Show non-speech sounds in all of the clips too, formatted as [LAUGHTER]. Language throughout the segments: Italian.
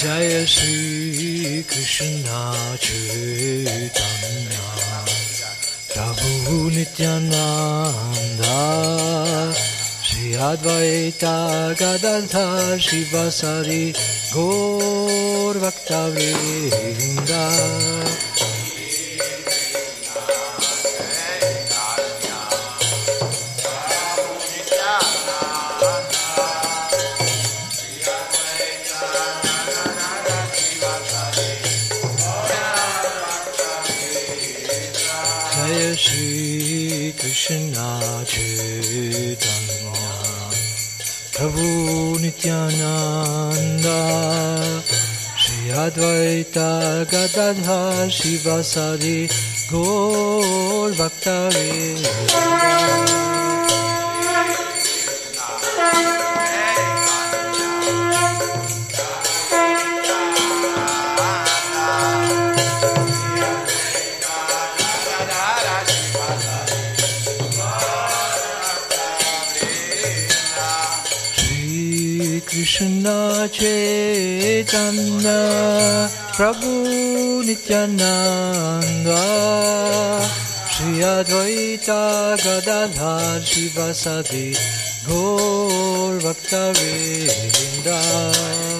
जय श्रीकृष्ण श्रीतं प्रभु नित्यानन्द। श्री अद्वैता गदर्ध शिवसरि घोर्भक्ता Shri Krishna Chaitanya Prabhu Nityananda Shri Advaita Gadadhar Shivasadi Gaur Bhakta Shri Krishna Chaitanya Prabhu Nityananda Shri Advaita Gadadhar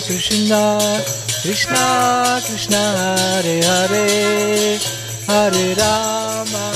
Krishna, Krishna Krishna, Hare Hare, Hare Rama,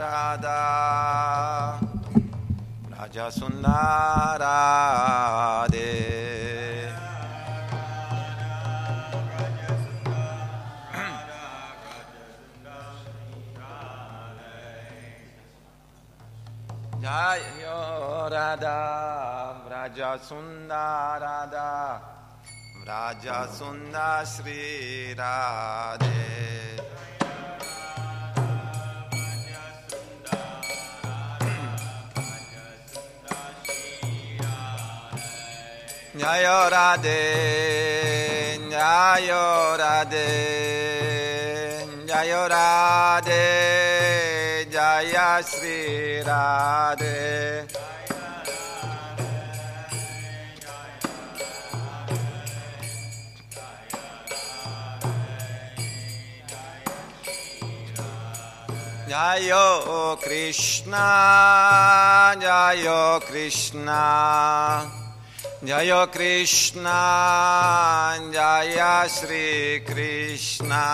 Radha. Raja Sundar Radhe. Jaya Radha Vraja Sundar Radha Vraja Sundar Shri Radhe Jaya Radhe Jaya Radhe Jaya Radhe Jaya Shri Radhe Jayo Krishna Jayo Krishna Jayo Krishna Jaya Shri Krishna.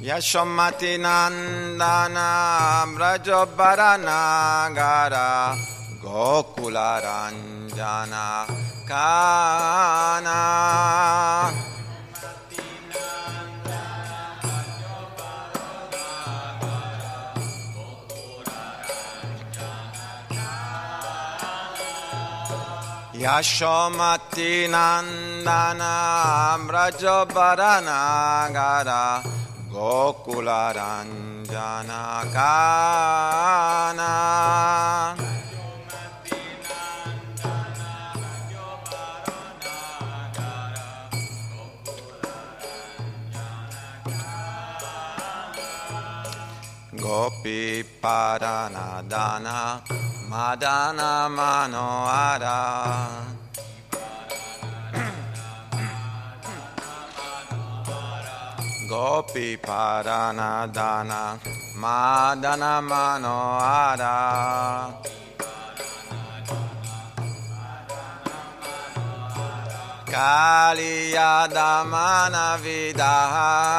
Yashomati Nandana Brajobaranagara Gokula Ranjana Kana Yashomati Nandana Brajobaranagara Gokula Ranjana Kana Gopi Paranadana Madana Manohara. Gopi Paranadana Madana Manohara. Kaliyadamana Vidhana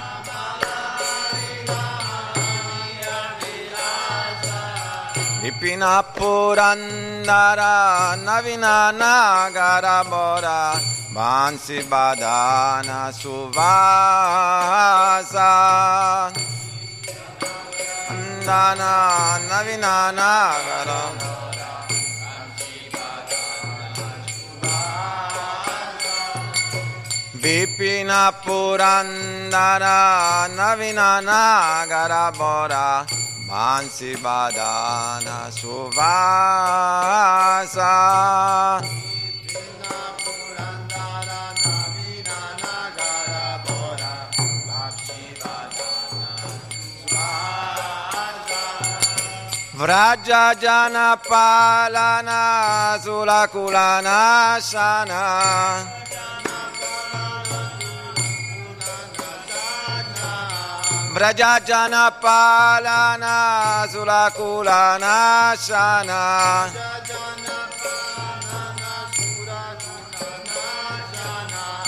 Vipina Purandara Navina Nagara Bora Bansi Badana Suvasa. Andana Navina Nagara. Vipina Purandara Navina Bora Bansi Badana Suvasa. Vrajajana Palana Sulakulana Shana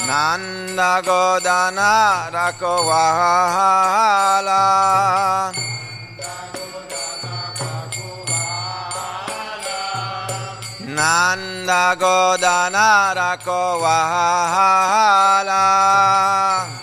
Nanda Godana Rakovala Nanda Godana Rakovala Govinda Govinda Madhava Navanita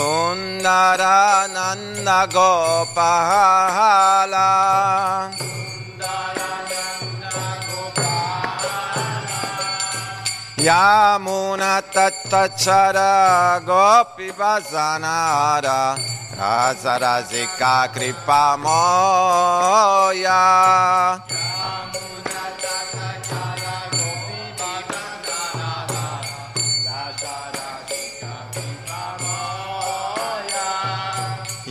Gopala Sundarananda Gopala. Yamuna Tattachara Gopi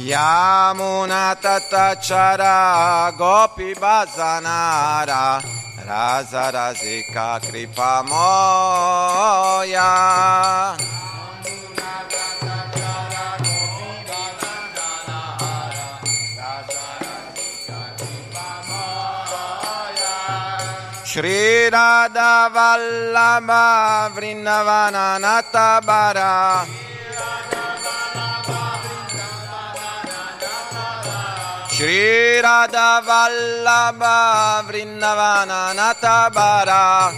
Yamuna Tattachara Gopi Vasanara Rasa Rasika Kripa Moya Shri Radha Vallabha Vrindavana Natabara. Shri Radha Vallabha Vrindavana Natabara.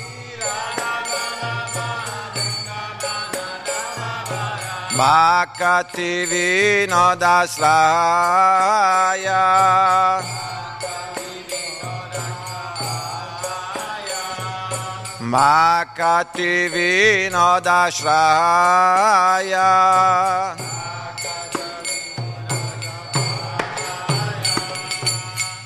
Bhakti Vinodasraya Bhakti Vinodasraya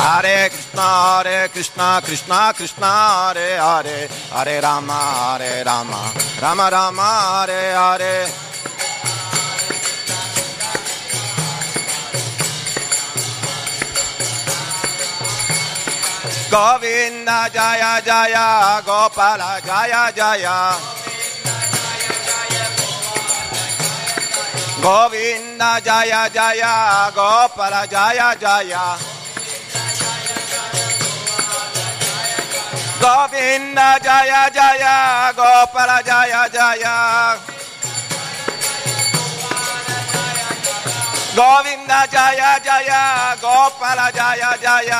हरे कृष्णा हरे कृष्णा कृष्णा कृष्णा, हरे हरे हरे राम हरे राम राम राम, हरे हरे। गोविंद जय जय, गोपाल जय जय। गोविंद जय जय, गोपाल जय, जया। गोविंद जय जय, गोपाल जय जय। गोविंद जय जय, गोपाल जय जय।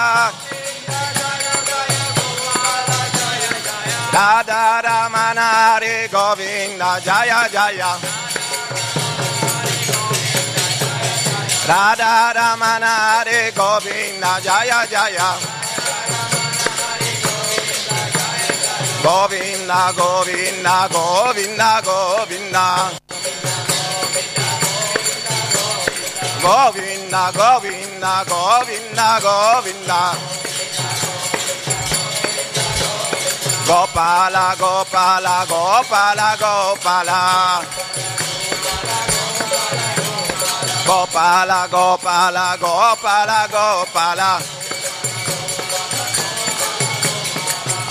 राधा रमन हरे गोविंद जय जय। राधा रमन हरे गोविंद जय जय। Govinda, Govinda, Govinda, Govinda. Govinda, Govinda, Govinda, Govinda. Gopala, Gopala, Gopala, Gopala. Gopala, Gopala, Gopala, Gopala.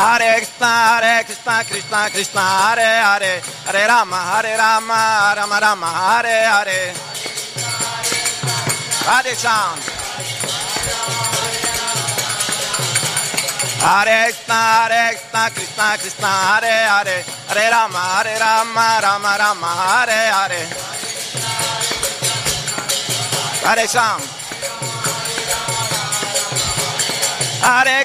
Hare Krishna, Hare Krishna, Krishna Krishna, Hare Hare, Hare Rama, Hare Rama, Rama Rama, Hare Hare. Radhe Shyam. Hare Krishna, Hare Krishna, Krishna Krishna, Hare Hare, Hare Rama, Hare Rama, Rama Rama, Hare Hare. Hare Shyam. Hare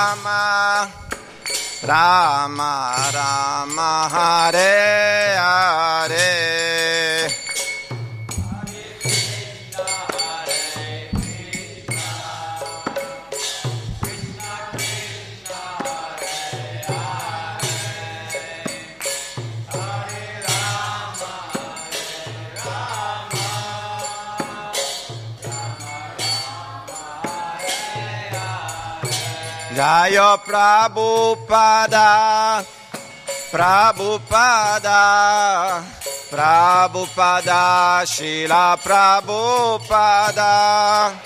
Rama, Rama Rama, Hare Hare. Jaya Prabhupada, Prabhupada, Prabhupada, pra bupada.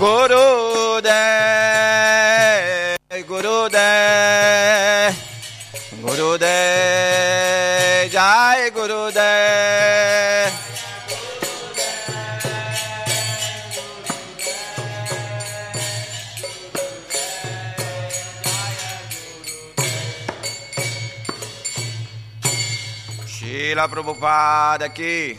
Guru De, Guru De, Guru De. Jai Gurudev. Srila Prabhupada ki.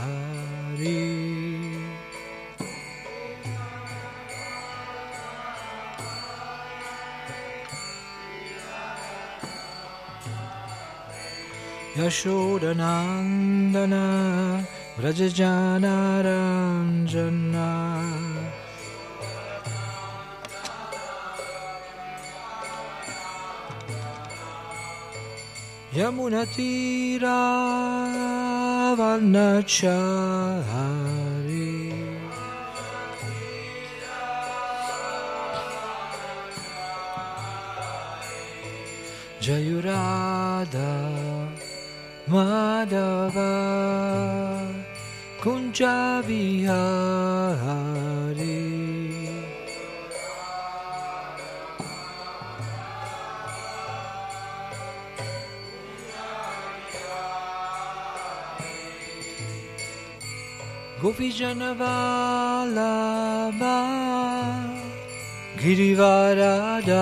me. Yashoda Nandana Vrajajana Ranjana Yamunatira Yamunatira Yamunatira Varnachari Jayurada Madhava Kunjavihari जनवालाबा गिरिवाराधारी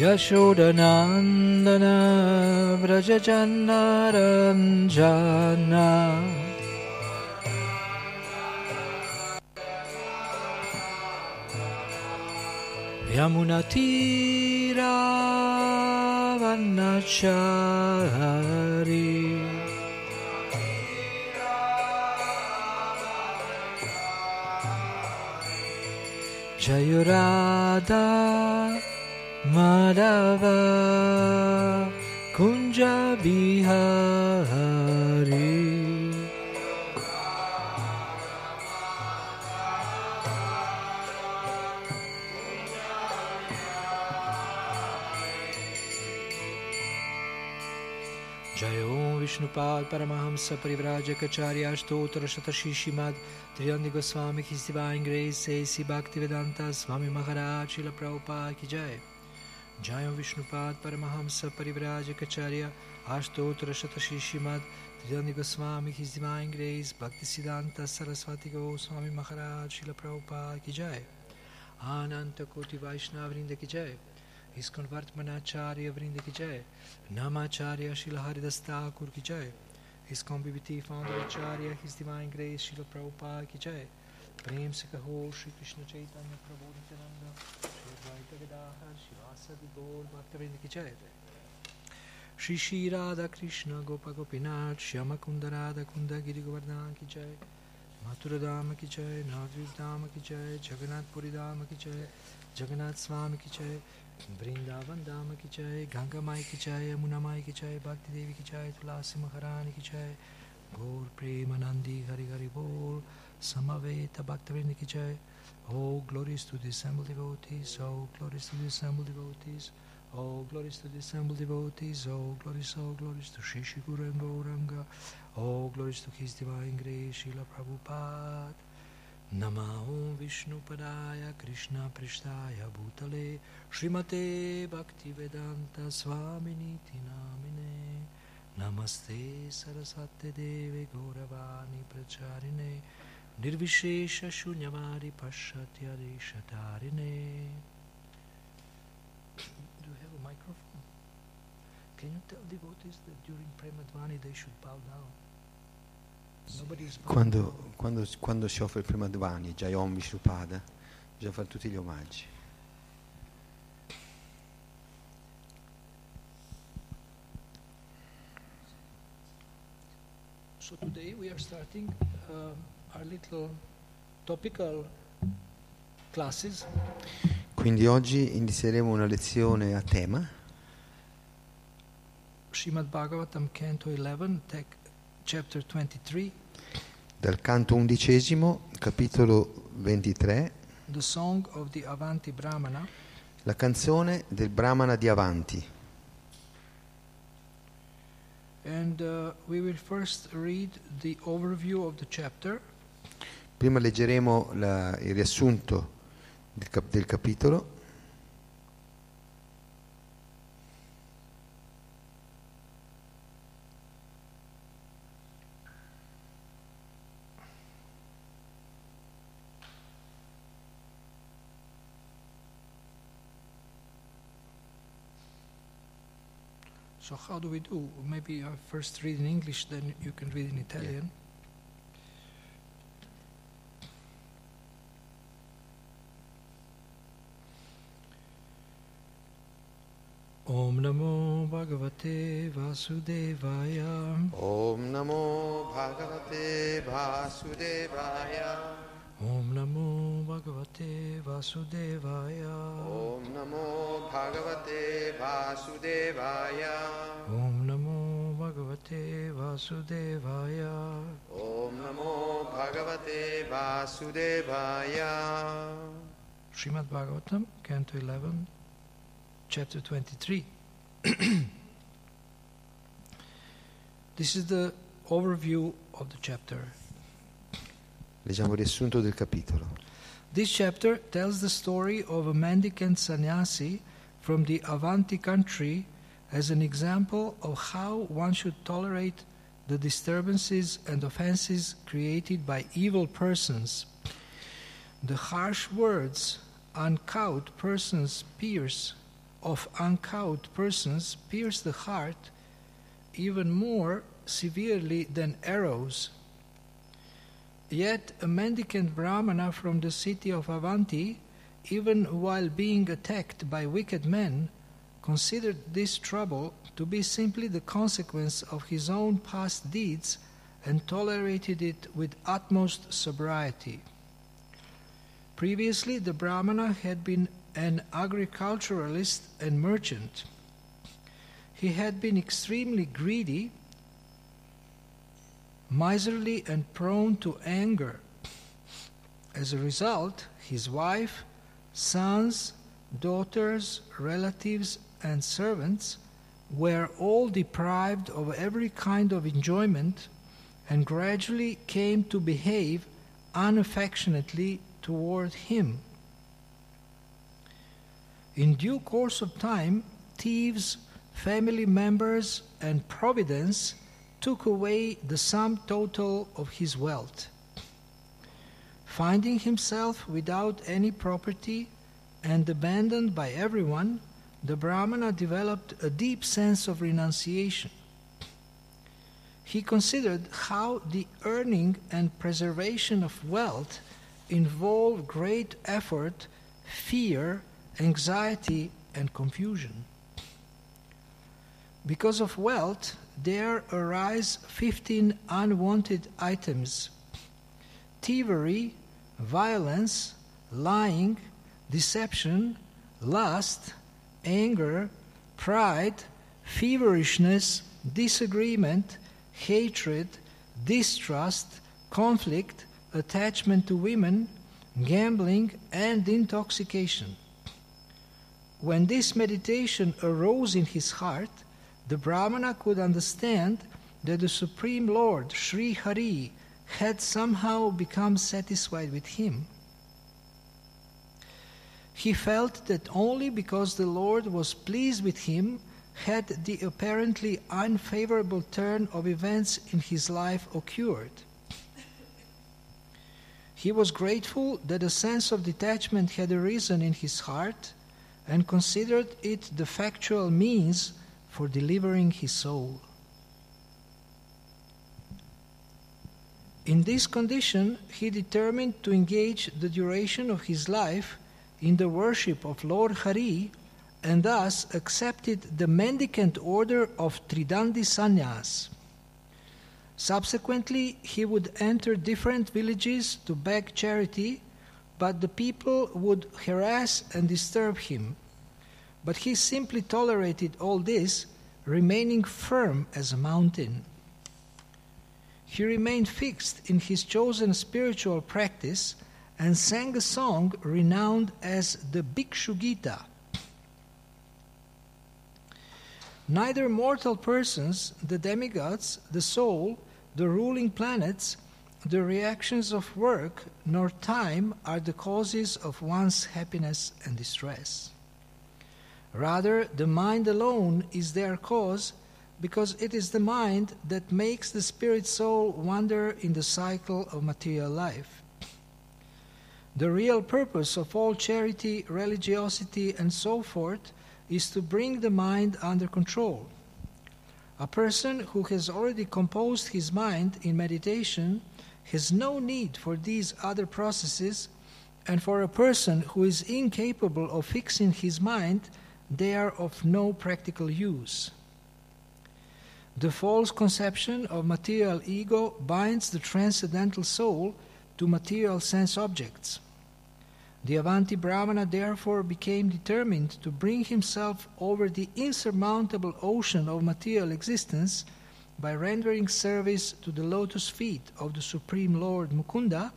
यशोदनान्दन व्रजचन्नरञ्जना Yamunatira Vannachari Jayurada Madhava Kunja Bihari Vishnupad Paramahamsa Parivrajakacharya Ashtotra Shatashi Shimad Triyandi Goswami His Divine Grace A.C. Bhaktivedanta Swami Maharaj Shila Prabhupada Ki Jai Jai Vishnupad Paramahamsa Parivrajakacharya Ashtotra Shatashi Shimad Triyandi Goswami His Divine Grace Bhaktisiddhanta Saraswati Goswami Maharaj Shila Prabhupada Ki Jai Ananta Koti Vaishnavrinda Ki Jai ISKCON वर्तमानाचार्य वृंद की जय नामाचार्य शिल हरिदास ठाकुर की जय ISKCON BBT founder acharya his divine grace Srila Prabhupada की जय प्रेम से कहो श्री कृष्ण चैतन्य प्रभु नित्यानंद श्री द्वैत गदाधर शिवासदि गौर भक्तवृंद की जय श्री श्री राधा कृष्ण गोप गोपीनाथ श्याम कुंद राधा कुंद गिरि गोवर्धन की जय मथुरा धाम की जय नवद्वीप धाम की जय जगन्नाथपुरी धाम की जय जगन्नाथ स्वामी की जय वृंदावन धाम की जय गंगा माई की जय यमुना माई की जय भक्ति देवी की जय तुलसी महारानी की जय गौर प्रेमानंदी हरि हरि बोल समवेत भक्तवृंद की जय Oh, glories to the assembled devotees. Oh, glories to the assembled devotees. Oh, glories to the assembled devotees. Oh, glories, oh, glories to Shri Shri Guru and Gauranga. Oh, glories to His Divine Grace, Srila Prabhupada. Namo Vishnu Padaya Krishna Prishtaya Bhutale Srimate Bhaktivedanta Swaminiti Namine Namaste Saraswate Deve Gauravani Pracharine Nirvishesha Shunyamari Pashatya Deshatarine Do you have a microphone? Can you tell devotees that during Premadvani they should bow down? Quando, quando- quando si offre il prima Dvani, Jayom Vishnupada, bisogna fare tutti gli omaggi. So today we are starting um, our little topical classes. Quindi oggi inizieremo una lezione a tema, Srimad Bhagavatam, Canto 11, tech, Chapter 23, dal canto undicesimo, capitolo 23, the Song of the Avanti Brahmana. la canzone del Brahmana di Avanti. And uh, we will first read the overview of the chapter, Prima leggeremo la- il riassunto del, cap- del capitolo, So how do we do? Maybe I first read in English, then you can read in Italian. Om Namo Bhagavate Vasudevaya. Om Namo Bhagavate Vasudevaya. Om Namo Bhagavate Vasudevaya. Om Namo Bhagavate Vasudevaya. Om Namo Bhagavate Vasudevaya. Om Namo Bhagavate Vasudevaya. Srimad Bhagavatam, Canto 11, Chapter 23. [CLEARS THROAT] this is the overview of the chapter. Leggiamo il riassunto del capitolo. This chapter tells the story of a mendicant sannyasi from the Avanti country as an example of how one should tolerate the disturbances and offenses created by evil persons. The harsh words uncouth persons pierce of uncouth persons pierce the heart even more severely than arrows. Yet a mendicant Brahmana from the city of Avanti, even while being attacked by wicked men, considered this trouble to be simply the consequence of his own past deeds and tolerated it with utmost sobriety. Previously, the Brahmana had been an agriculturalist and merchant. He had been extremely greedy miserly and prone to anger. As a result, his wife, sons, daughters, relatives, and servants were all deprived of every kind of enjoyment and gradually came to behave unaffectionately toward him. In due course of time, thieves, family members, and providence took away the sum total of his wealth. Finding himself without any property and abandoned by everyone, the Brahmana developed a deep sense of renunciation. He considered how the earning and preservation of wealth involve great effort, fear, anxiety, and confusion. Because of wealth, there arise 15 unwanted items thievery, violence, lying, deception, lust, anger, pride, feverishness, disagreement, hatred, distrust, conflict, attachment to women, gambling, and intoxication. When this meditation arose in his heart, the Brahmana could understand that the Supreme Lord, Sri Hari, had somehow become satisfied with him. He felt that only because the Lord was pleased with him had the apparently unfavorable turn of events in his life occurred. He was grateful that a sense of detachment had arisen in his heart and considered it the factual means for delivering his soul. In this condition, he determined to engage the duration of his life in the worship of Lord Hari and thus accepted the mendicant order of Tridandi Sannyas. Subsequently, he would enter different villages to beg charity, but the people would harass and disturb him. But he simply tolerated all this, remaining firm as a mountain. He remained fixed in his chosen spiritual practice and sang a song renowned as the Bhikshu Gita. Neither mortal persons, the demigods, the soul, the ruling planets, the reactions of work, nor time are the causes of one's happiness and distress. Rather, the mind alone is their cause because it is the mind that makes the spirit soul wander in the cycle of material life. The real purpose of all charity, religiosity, and so forth is to bring the mind under control. A person who has already composed his mind in meditation has no need for these other processes, and for a person who is incapable of fixing his mind, they are of no practical use. The false conception of material ego binds the transcendental soul to material sense objects. The Avanti Brahmana therefore became determined to bring himself over the insurmountable ocean of material existence by rendering service to the lotus feet of the Supreme Lord Mukunda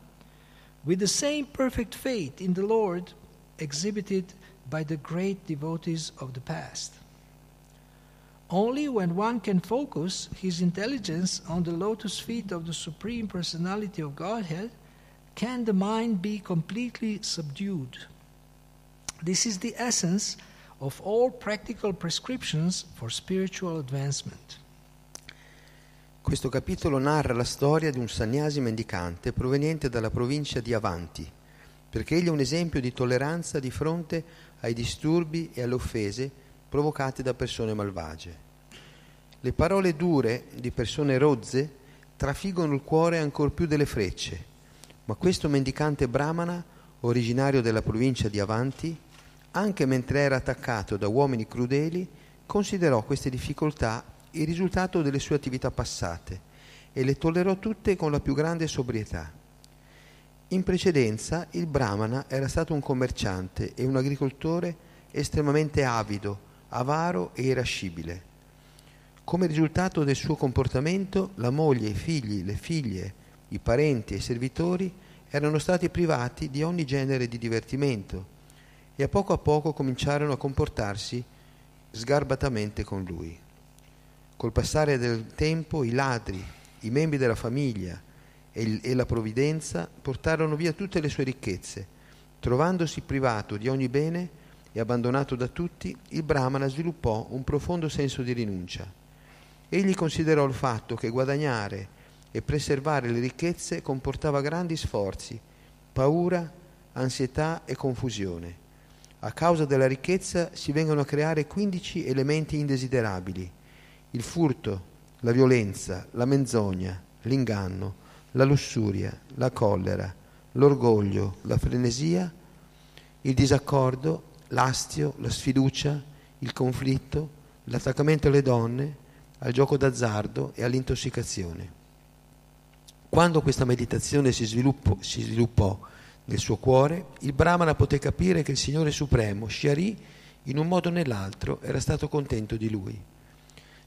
with the same perfect faith in the Lord exhibited by the great devotees of the past. Only when one can focus his intelligence on the lotus feet of the Supreme Personality of Godhead can the mind be completely subdued. This is the essence of all practical prescriptions for spiritual advancement. Questo capitolo narra la storia di un sannyasi mendicante proveniente dalla provincia di Avanti, perché egli è un esempio di tolleranza di fronte ai disturbi e alle offese provocate da persone malvagie. Le parole dure di persone rozze trafiggono il cuore ancor più delle frecce, ma questo mendicante brahmana, originario della provincia di Avanti, anche mentre era attaccato da uomini crudeli, considerò queste difficoltà il risultato delle sue attività passate e le tollerò tutte con la più grande sobrietà. In precedenza il Brahmana era stato un commerciante e un agricoltore estremamente avido, avaro e irascibile. Come risultato del suo comportamento, la moglie, i figli, le figlie, i parenti e i servitori erano stati privati di ogni genere di divertimento e a poco a poco cominciarono a comportarsi sgarbatamente con lui. Col passare del tempo i ladri, i membri della famiglia e, il- e la provvidenza portarono via tutte le sue ricchezze. Trovandosi privato di ogni bene e abbandonato da tutti, il Brahmana sviluppò un profondo senso di rinuncia. Egli considerò il fatto che guadagnare e preservare le ricchezze comportava grandi sforzi, paura, ansietà e confusione. A causa della ricchezza si vengono a creare 15 elementi indesiderabili: il furto, la violenza, la menzogna, l'inganno, la lussuria, la collera, l'orgoglio, la frenesia, il disaccordo, l'astio, la sfiducia, il conflitto, l'attaccamento alle donne, al gioco d'azzardo e all'intossicazione. Quando questa meditazione si sviluppò, si sviluppò nel suo cuore, il Brahmana poté capire che il Signore Supremo, Shari, in un modo o nell'altro, era stato contento di lui.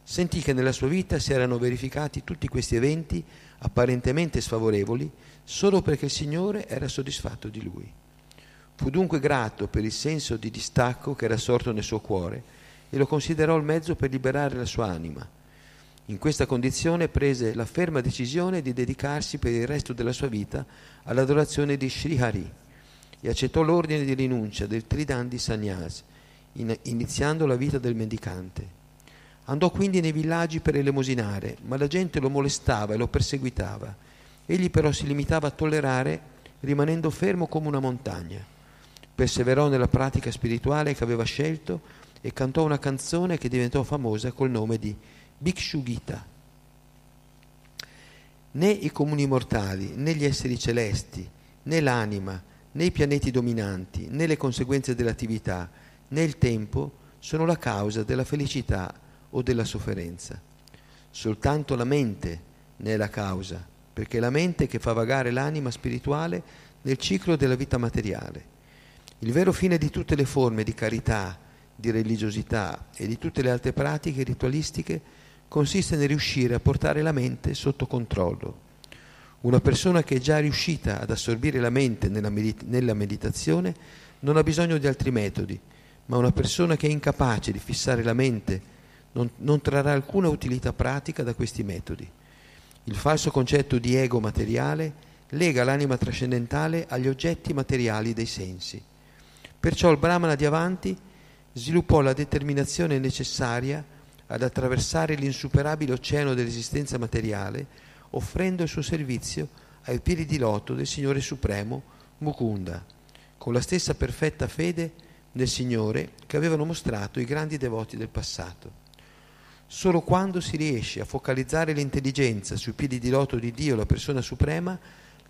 Sentì che nella sua vita si erano verificati tutti questi eventi apparentemente sfavorevoli solo perché il Signore era soddisfatto di lui. Fu dunque grato per il senso di distacco che era sorto nel suo cuore e lo considerò il mezzo per liberare la sua anima. In questa condizione prese la ferma decisione di dedicarsi per il resto della sua vita all'adorazione di Sri Hari e accettò l'ordine di rinuncia del Tridandi Sannyas, in- iniziando la vita del mendicante. Andò quindi nei villaggi per elemosinare, ma la gente lo molestava e lo perseguitava. Egli però si limitava a tollerare, rimanendo fermo come una montagna. Perseverò nella pratica spirituale che aveva scelto e cantò una canzone che diventò famosa col nome di Bhikshu Gita. Né i comuni mortali, né gli esseri celesti, né l'anima, né i pianeti dominanti, né le conseguenze dell'attività, né il tempo sono la causa della felicità o della sofferenza. Soltanto la mente ne è la causa, perché è la mente che fa vagare l'anima spirituale nel ciclo della vita materiale. Il vero fine di tutte le forme di carità, di religiosità e di tutte le altre pratiche ritualistiche consiste nel riuscire a portare la mente sotto controllo. Una persona che è già riuscita ad assorbire la mente nella, medit- nella meditazione non ha bisogno di altri metodi, ma una persona che è incapace di fissare la mente non, non trarrà alcuna utilità pratica da questi metodi. Il falso concetto di ego materiale lega l'anima trascendentale agli oggetti materiali dei sensi. Perciò il Brahmana di avanti sviluppò la determinazione necessaria ad attraversare l'insuperabile oceano dell'esistenza materiale, offrendo il suo servizio ai piedi di loto del Signore Supremo, Mukunda, con la stessa perfetta fede nel Signore che avevano mostrato i grandi devoti del passato. Solo quando si riesce a focalizzare l'intelligenza sui piedi di loto di Dio, la persona suprema,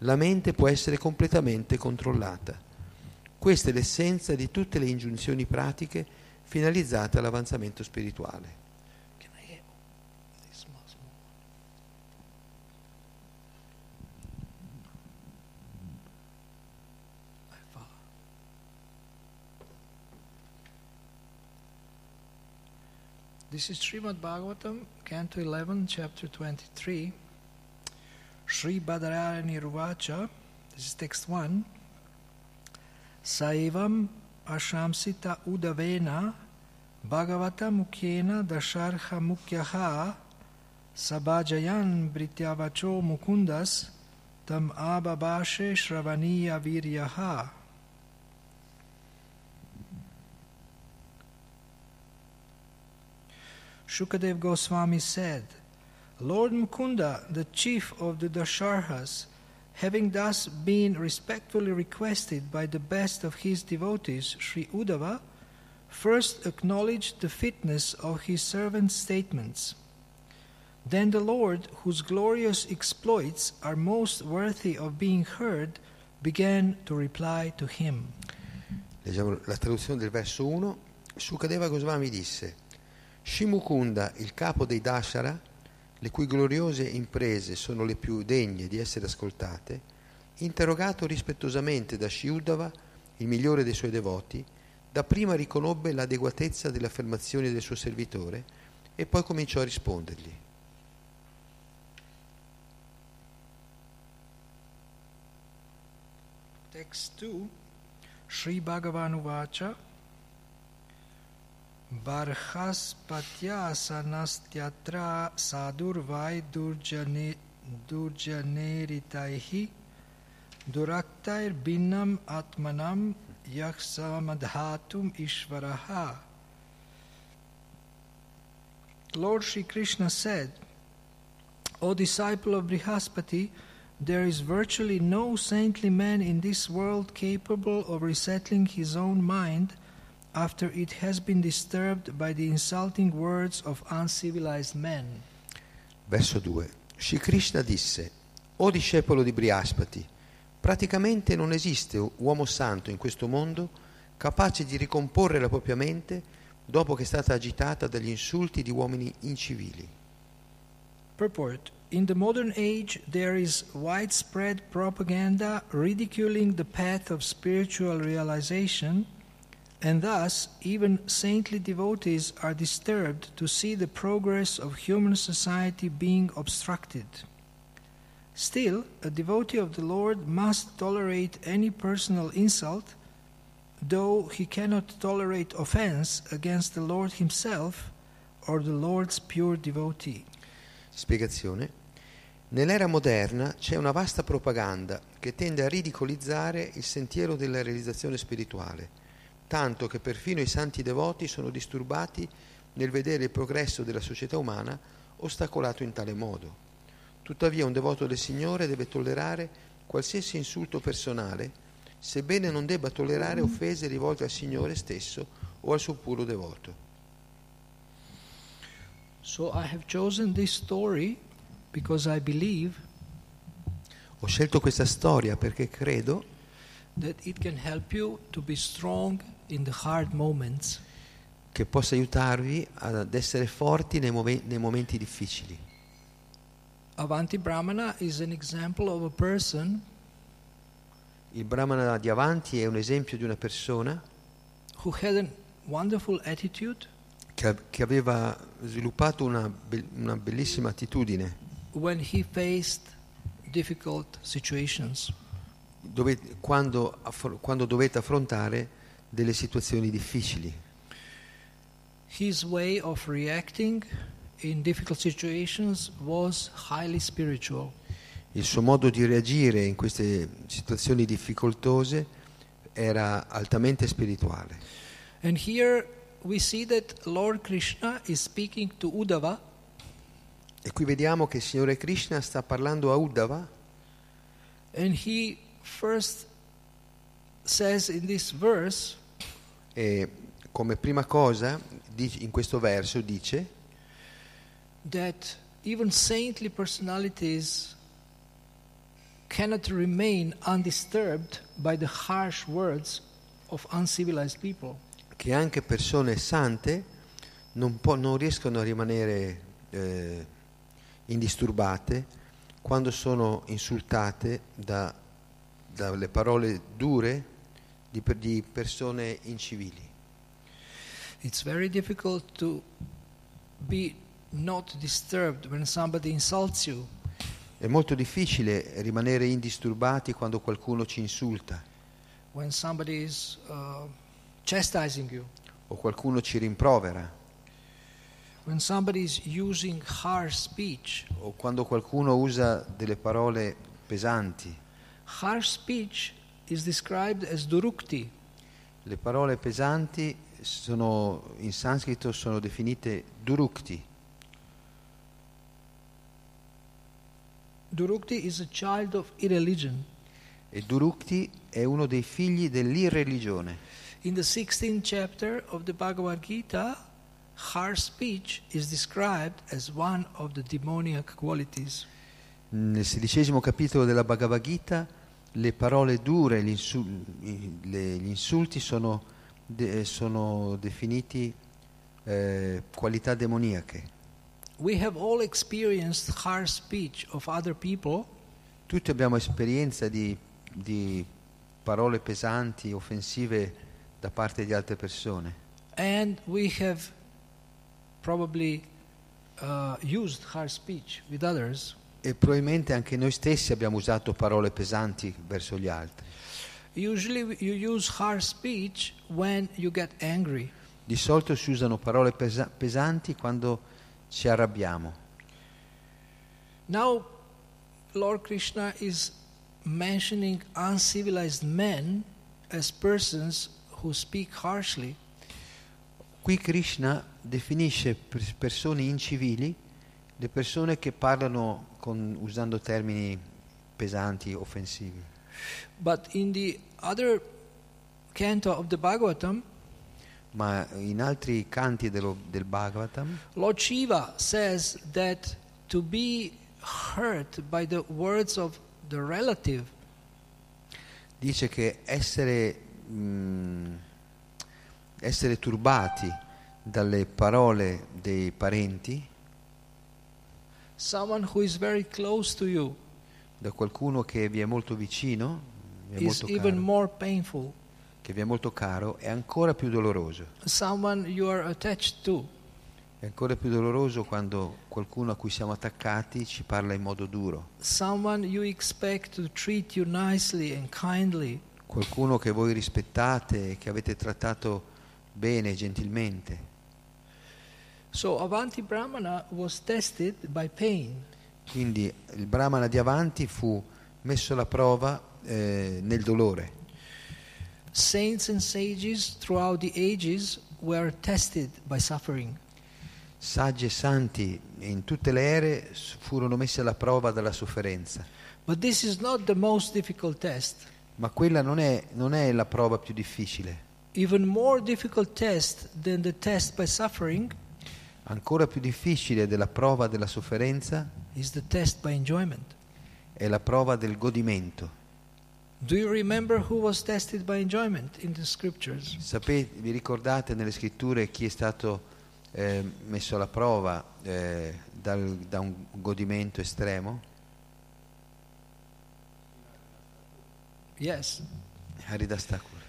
la mente può essere completamente controllata. Questa è l'essenza di tutte le ingiunzioni pratiche finalizzate all'avanzamento spirituale. This is Srimad Bhagavatam, Canto 11, Chapter 23. Sri Badarani Ruvacha, this is text 1. Saivam ashamsita udavena Bhagavata mukhena dasharha mukyaha sabhajayan brityavacho mukundas tam ababashe shravaniya viryaha. Shukadev Goswami said, Lord Mukunda, the chief of the Dasharhas, having thus been respectfully requested by the best of his devotees, Sri Uddhava, first acknowledged the fitness of his servant's statements. Then the Lord, whose glorious exploits are most worthy of being heard, began to reply to him. Leggiamo la traduzione del verso 1. Sukadeva Goswami disse: Shimukunda, il capo dei Dashara, le cui gloriose imprese sono le più degne di essere ascoltate, interrogato rispettosamente da Shiudava, il migliore dei suoi devoti, dapprima riconobbe l'adeguatezza delle affermazioni del suo servitore e poi cominciò a rispondergli. Text 2 Sri Bhagavan Uvacha Barhaspatyasanasthyatra sadurvai durjane, durjaneritaihi duraktair binam atmanam yaksamadhatum ishvaraha. Lord Sri Krishna said, O disciple of Brihaspati, there is virtually no saintly man in this world capable of resettling his own mind after it has been disturbed by the insulting words of uncivilized men. Verso 2. Shri Krishna disse, O discepolo di Brihaspati, praticamente non esiste uomo santo in questo mondo capace di ricomporre la propria mente dopo che è stata agitata dagli insulti di uomini incivili. Purport In the modern age, there is widespread propaganda ridiculing the path of spiritual realization, and thus, even saintly devotees are disturbed to see the progress of human society being obstructed. Still, a devotee of the Lord must tolerate any personal insult, though he cannot tolerate offense against the Lord himself or the Lord's pure devotee. Spiegazione. Nell'era moderna c'è una vasta propaganda che tende a ridicolizzare il sentiero della realizzazione spirituale, tanto che perfino i santi devoti sono disturbati nel vedere il progresso della società umana ostacolato in tale modo. Tuttavia un devoto del Signore deve tollerare qualsiasi insulto personale, sebbene non debba tollerare offese rivolte al Signore stesso o al suo puro devoto. So I have chosen this story because I believe Ho scelto questa storia perché credo that it can help you to be strong moments. che possa aiutarvi ad essere forti nei, momen- nei momenti difficili. Avanti Brahmana is an example of a person Il Brahmana di avanti è un esempio di una persona who had a wonderful attitude che, che aveva sviluppato una, una bellissima attitudine when he faced difficult situations. dove- quando, quando dovette affrontare delle situazioni difficili. His way of reacting in difficult situations was highly spiritual. Il suo modo di reagire in queste situazioni difficoltose era altamente spirituale. And here we see that Lord Krishna is speaking to Uddhava E qui vediamo che il Signore Krishna sta parlando a Uddhava and he first says in this verse e come prima cosa in questo verso dice that even saintly personalities cannot remain undisturbed by the harsh words of uncivilized people. che anche persone sante non, po- non riescono a rimanere eh, indisturbate quando sono insultate da- dalle parole dure di, di persone incivili. It's very difficult to be not disturbed when somebody insults you. È molto difficile rimanere indisturbati quando qualcuno ci insulta when somebody is uh, chastising you, o qualcuno ci rimprovera when somebody is using harsh speech. o quando qualcuno usa delle parole pesanti. Harsh speech is described as durukti. Le parole pesanti sono, in sanscrito sono definite durukti. Durukti is a child of irreligion. E Durukti è uno dei figli dell'irreligione. In the 16th chapter of the Bhagavad Gita, harsh speech is described as one of the demoniac qualities. Nel sedicesimo capitolo della Bhagavad Gita le parole dure, gli, insulti sono, de- sono definiti eh, qualità demoniache. Tutti abbiamo esperienza di, di parole pesanti, offensive da parte di altre persone and we have probably uh, used harsh speech with others. E probabilmente anche noi stessi abbiamo usato parole pesanti verso gli altri. Usually, you use speech when you get angry. Di solito si usano parole pesa- pesanti quando ci arrabbiamo. Now, Lord Krishna is mentioning uncivilized men as persons who speak harshly. Qui Krishna definisce per- persone incivili le persone che parlano con- usando termini pesanti, offensivi. But in the other canto of the Bhagavatam, Ma in altri canti dello- del Bhagavatam Lord Shiva says that to be hurt by the words of the relative dice che essere, mm, essere turbati dalle parole dei parenti, someone who is very close to you da qualcuno che vi è molto vicino, vi è is molto even caro, more painful. che vi è molto caro, è ancora più doloroso. Someone you are attached to. È ancora più doloroso quando qualcuno a cui siamo attaccati ci parla in modo duro. Someone you expect to treat you nicely and kindly. Qualcuno che voi rispettate e che avete trattato bene, gentilmente. So Avanti Brahmana was tested by pain. Quindi il Brahmana di avanti fu messo alla prova eh, nel dolore. Saints and sages throughout the ages were tested by suffering. Saggi e santi in tutte le ere furono messi alla prova dalla sofferenza. But this is not the most difficult test. Ma quella non è, non è la prova più difficile. Even more difficult test than the test by suffering Ancora più difficile della prova della sofferenza è la prova del godimento. Sapete, vi ricordate nelle scritture chi è stato eh, messo alla prova eh, dal- da un godimento estremo? Yes. Haridas Thakur.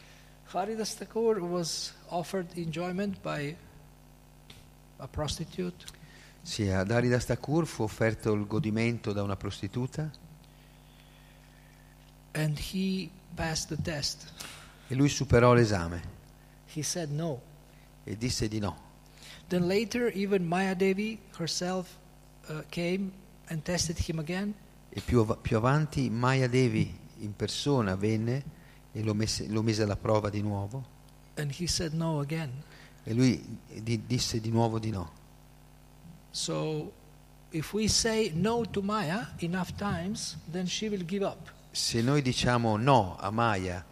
Haridas Thakur was offered enjoyment by a prostitute, Sì, ad Haridas Thakur fu offerto il godimento da una prostituta and he passed the test. e lui superò l'esame He said no. e disse di no. Then later, even Maya Devi herself uh, came and tested him again, E più, av- più avanti Maya Devi in persona venne e lo, messe- lo mise alla prova di nuovo and he said no again. E lui di- disse di nuovo di no. So, no Maya times. Se noi diciamo no a Maya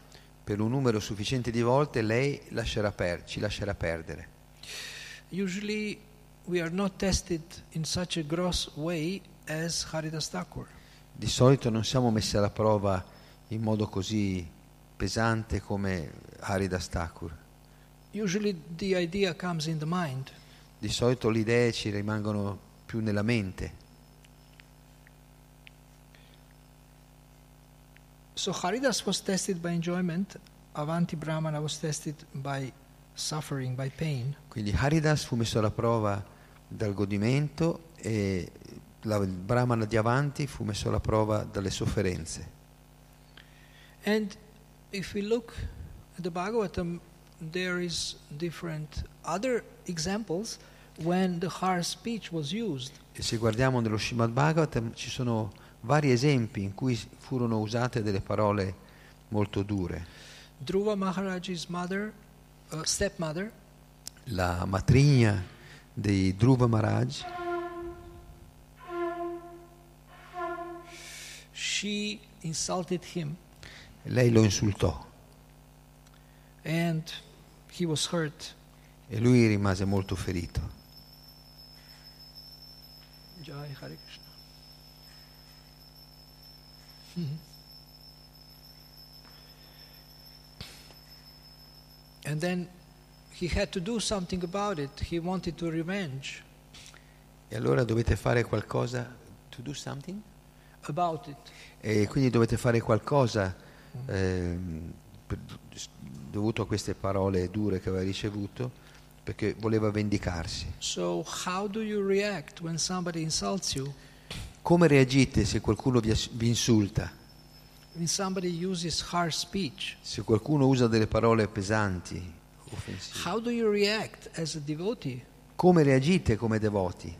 per un numero sufficiente di volte, lei lascerà per- ci lascerà perdere. Usually, we are not tested in such a gross way as Haridas Thakur. Di solito non siamo messi alla prova in modo così pesante come Haridas Thakur. Di solito le idee ci rimangono più nella mente. So, Haridas was tested by enjoyment, Avanti Brahmana was tested by suffering, by pain. Quindi Haridas fu messo alla prova dal godimento e la- il Brahmana di avanti fu messo alla prova dalle sofferenze. And if we look at the Bhagavatam, there is different other examples when the harsh speech was used. E se guardiamo nello Srimad Bhagavatam ci sono vari esempi in cui furono usate delle parole molto dure. Dhruva Maharaj's mother, uh, stepmother, La matrigna di Dhruva Maharaj, she insulted him lei lo insultò and. E lui rimase molto ferito. Jai Hare Krishna. And then he had to do something about it. He wanted to revenge E allora dovete fare qualcosa, to do something? about it. E quindi dovete fare qualcosa ehm, per- dovuto a queste parole dure che aveva ricevuto, perché voleva vendicarsi. So how do you react when somebody insults you? Come reagite se qualcuno vi, vi insulta? When somebody uses harsh speech? Se qualcuno usa delle parole pesanti offensivo. How do you react as a devotee? Come reagite come devoti?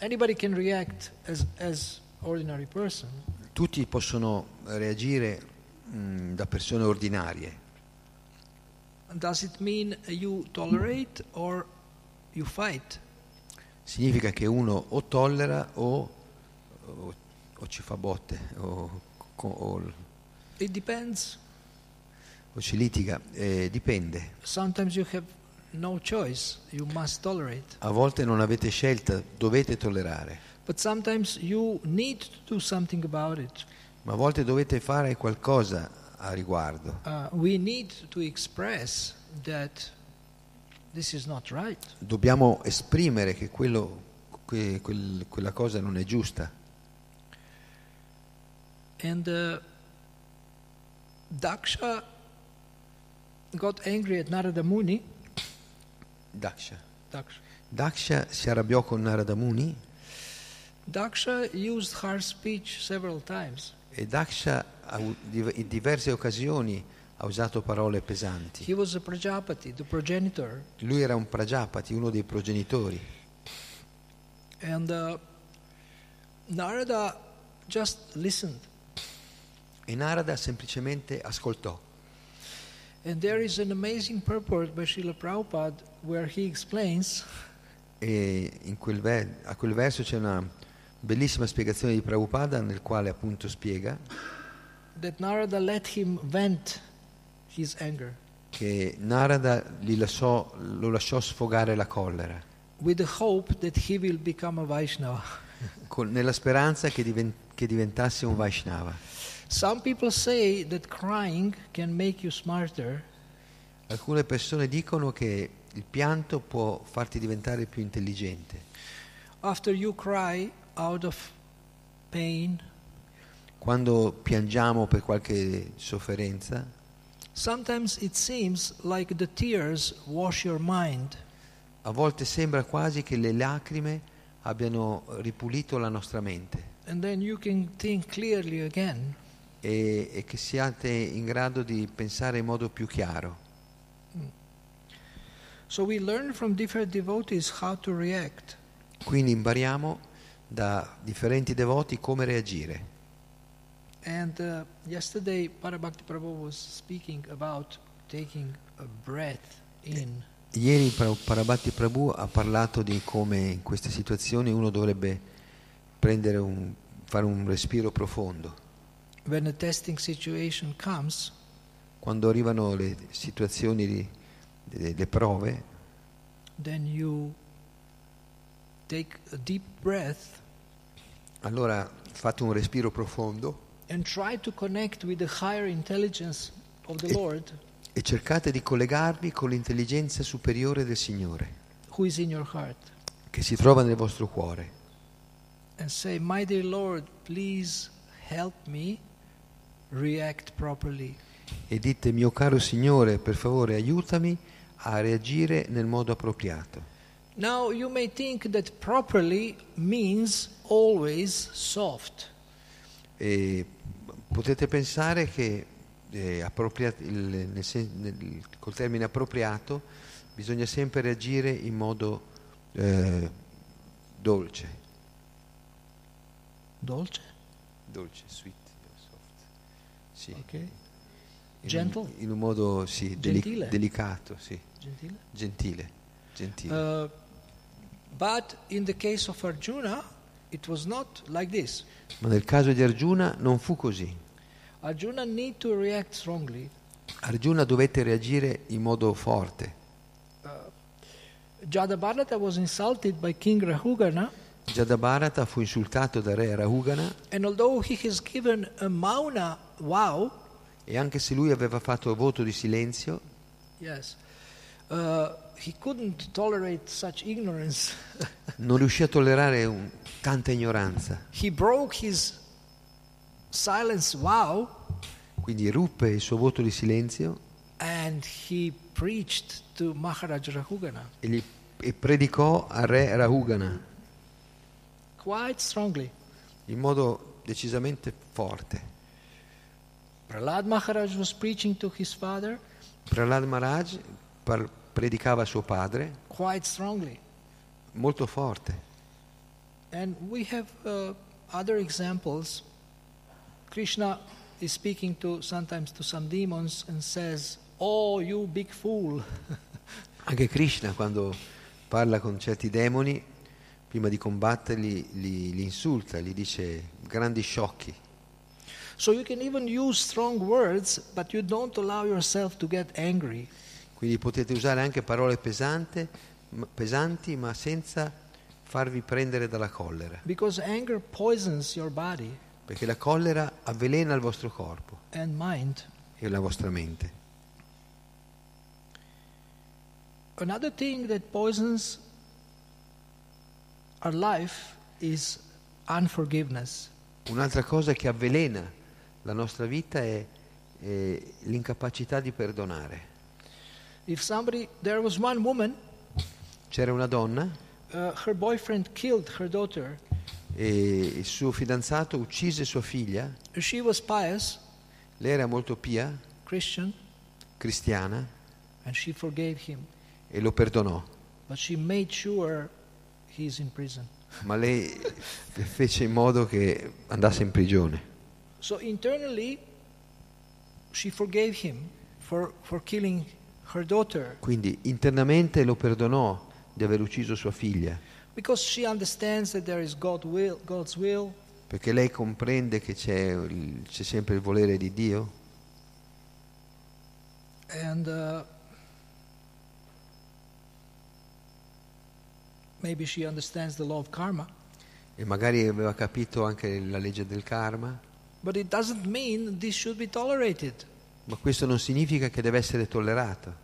Anybody can react as as ordinary person, Tutti possono reagire mh, da persone ordinarie. Does it mean you tolerate or you fight? Significa che uno o tollera o, o- o ci fa botte o, o- It depends. o ci litiga, Eh, dipende. Sometimes you have no choice. You must tolerate. A volte non avete scelta, dovete tollerare, But sometimes you need to do something about it. ma a volte dovete fare qualcosa a riguardo. Uh, we need to express that this is not right. Dobbiamo esprimere che, quello, que- quel- quella cosa non è giusta. And uh, Daksha got angry at Narada Muni. Daksha. Daksha. Daksha si arrabbiò con Narada Muni Daksha used harsh speech several times. e Daksha in diverse occasioni ha usato parole pesanti. Lui era un Prajapati, uno dei progenitori. And uh, Narada. E Narada semplicemente ascoltò. And there is an amazing purport by Srila Prabhupada where he explains E in quel ver- a quel verso c'è una bellissima spiegazione di Prabhupada nel quale appunto spiega che Narada lasciò- lo lasciò sfogare la collera, with the hope that he will become a Vaishnava. [LAUGHS] con- nella speranza che, diven- che diventasse un Vaishnava. Some people say that crying can make you smarter, Alcune persone dicono che il pianto può farti diventare più intelligente. after you cry out of pain, Quando piangiamo per qualche sofferenza, like a volte sembra quasi che le lacrime abbiano ripulito la nostra mente e, e che siate in grado di pensare in modo più chiaro. So to react. Quindi impariamo da differenti devoti come reagire. And uh, yesterday, Parabhakti Prabhu was speaking about taking a breath in. Ieri Parabhatti Prabhu ha parlato di come in queste situazioni uno dovrebbe prendere un, fare un respiro profondo. When a testing situation comes, Quando arrivano le situazioni, di- de- le prove, then you take a deep breath allora fate un respiro profondo and try to connect with the higher intelligence of the E- Lord e cercate di collegarvi con l'intelligenza superiore del Signore who is in your heart che si trova nel vostro cuore and say, My dear Lord, please help me react properly. e dite mio caro Signore per favore aiutami a reagire nel modo appropriato. Now, you may think that properly means always soft. E potete pensare che eh, il- nel sen- nel- col termine appropriato bisogna sempre reagire in modo eh, dolce. Dolce? Dolce, sweet, soft. Sì. Ok. In un- Gentle? In un modo sì, Gentile? delicato, sì. Gentile? Gentile. Gentile. Uh, but in the case of Arjuna, like this. Ma nel caso di Arjuna non fu così. Arjuna need to react strongly. Arjuna dovette reagire in modo forte. Jadabharata was insulted by King Rahugana, Jadabharata fu insultato da re Rahugana and although he has given a mauna vow, e anche se lui aveva fatto voto di silenzio, yes, uh, he couldn't tolerate such ignorance. [LAUGHS] non riuscì a tollerare un- tanta ignoranza. he broke his silence vow Quindi ruppe il suo voto di silenzio and he preached to Maharaj Rahugana e, gli- e predicò al re Rahugana quite strongly. in modo decisamente forte. Prahlad Maharaj was preaching to his father, Prahlad Maharaj par- predicava a suo padre molto forte. And we have uh, other examples. Krishna is speaking to sometimes to some demons and says, "Oh, you big fool." [LAUGHS] Anche Krishna quando parla con certi demoni, prima di combatterli, li, li insulta, gli dice grandi sciocchi. so you can even use strong words, but you don't allow yourself to get angry. Quindi potete usare anche parole pesante- pesanti, ma senza farvi prendere dalla collera, perché la collera avvelena il vostro corpo e la vostra mente. Another thing that poisons our life is unforgiveness. Un'altra cosa che avvelena la nostra vita è, è l'incapacità di perdonare. If somebody, there was one woman, C'era una donna uh, her boyfriend killed her daughter. e il suo fidanzato uccise sua figlia, She was pious, lei era molto pia, Christian, cristiana, and she forgave him. e lo perdonò, But she made sure he's in prison. ma lei [LAUGHS] fece in modo che andasse in prigione. So internally, she forgave him for, for killing Quindi internamente lo perdonò di aver ucciso sua figlia, because she understands that there is God will, God's will, perché lei comprende che c'è, c'è sempre il volere di Dio? And uh, maybe she understands the law of karma. e magari aveva capito anche la legge del karma, But it doesn't mean this should be tolerated. Ma questo non significa che deve essere tollerato.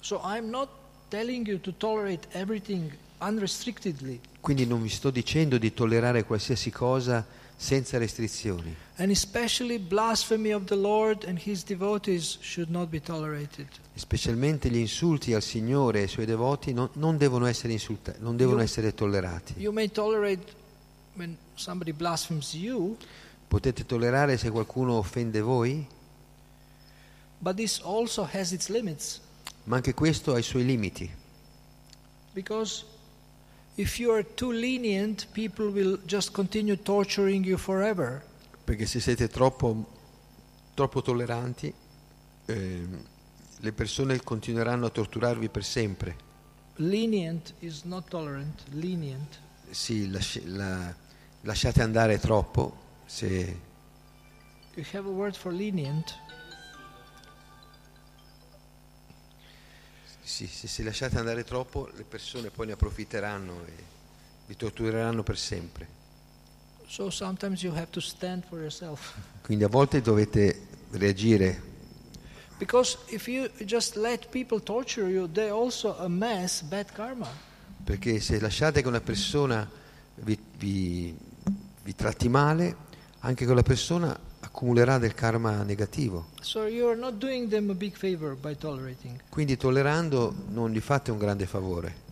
So I'm not telling you to tolerate everything unrestrictedly. Quindi non vi sto dicendo di tollerare qualsiasi cosa senza restrizioni, And especially blasphemy of the Lord and his devotees should not be tolerated. specialmente gli insulti al Signore e ai suoi devoti non, non devono essere insultati, non devono Io- essere tollerati. You may tolerate when somebody blasphemes you, Potete tollerare se qualcuno offende voi, but this also has its limits. ma anche questo ha i suoi limiti, Because if you are too lenient, people will just continue torturing you forever. perché se siete troppo, troppo tolleranti, ehm, le persone continueranno a torturarvi per sempre. Lenient is not tolerant, lenient. Sì, lasci- la- lasciate andare troppo, se You have a word for lenient? Sì, se, se lasciate andare troppo, le persone poi ne approfitteranno e vi tortureranno per sempre. So sometimes you have to stand for yourself. [LAUGHS] Quindi a volte dovete reagire, Because if you just let people torture you, they also amass bad karma. perché se lasciate che una persona vi, vi- vi tratti male, anche quella persona accumulerà del karma negativo. So. Quindi tollerando non gli fate un grande favore.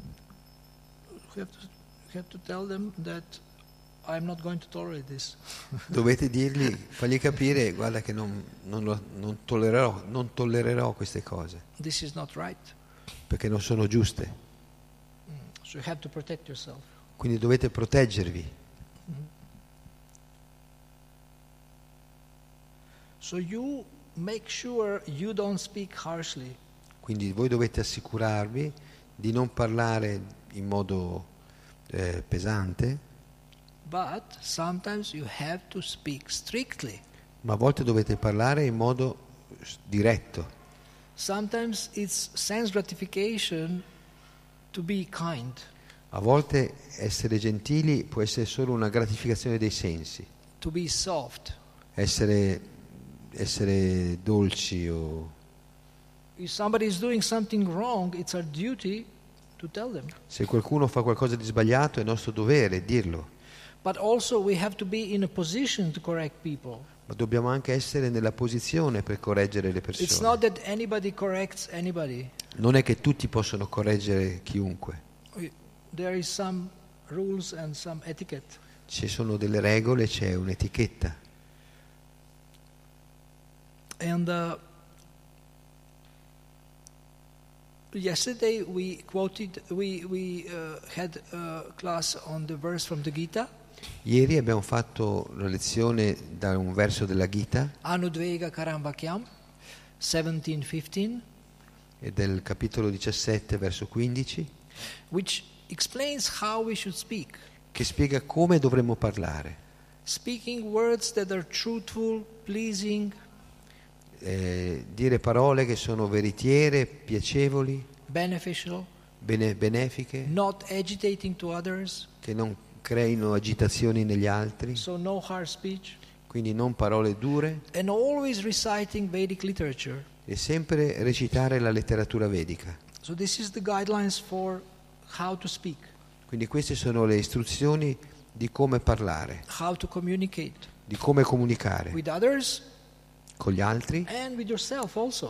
[LAUGHS] Dovete dirgli, fargli capire, guarda che non, non lo- non tollererò, non tollererò queste cose, right. perché non sono giuste. So protect yourself. Quindi dovete proteggervi. So you make sure you don't speak harshly. Quindi voi dovete assicurarvi di non parlare in modo eh, pesante, But sometimes you have to speak strictly. ma a volte dovete parlare in modo diretto. Sometimes it's sense gratification to be kind. A volte essere gentili può essere solo una gratificazione dei sensi, to be soft. essere, essere dolci o wrong, se qualcuno fa qualcosa di sbagliato è nostro dovere dirlo, ma dobbiamo anche essere nella posizione per correggere le persone. anybody anybody. Non è che tutti possono correggere chiunque, ci sono delle regole, c'è un'etichetta. And uh, Yesterday we quoted, we, we uh, had a class on the verse from the Gita, Ieri abbiamo fatto la lezione da un verso della Gita Anudvega Karamvakyam, 1715, e del capitolo 17, verso 15, which explains how we should speak. che spiega come dovremmo parlare. Speaking words that are truthful, pleasing, Eh, dire parole che sono veritiere, piacevoli, beneficial, bene- benefiche, not agitating to others, che non creino agitazioni negli altri, so no harsh speech, quindi non parole dure? And always reciting Vedic literature. e sempre recitare la letteratura vedica. So this is the guidelines for how to speak, Quindi queste sono le istruzioni di come parlare, how to communicate di come comunicare. with others con gli altri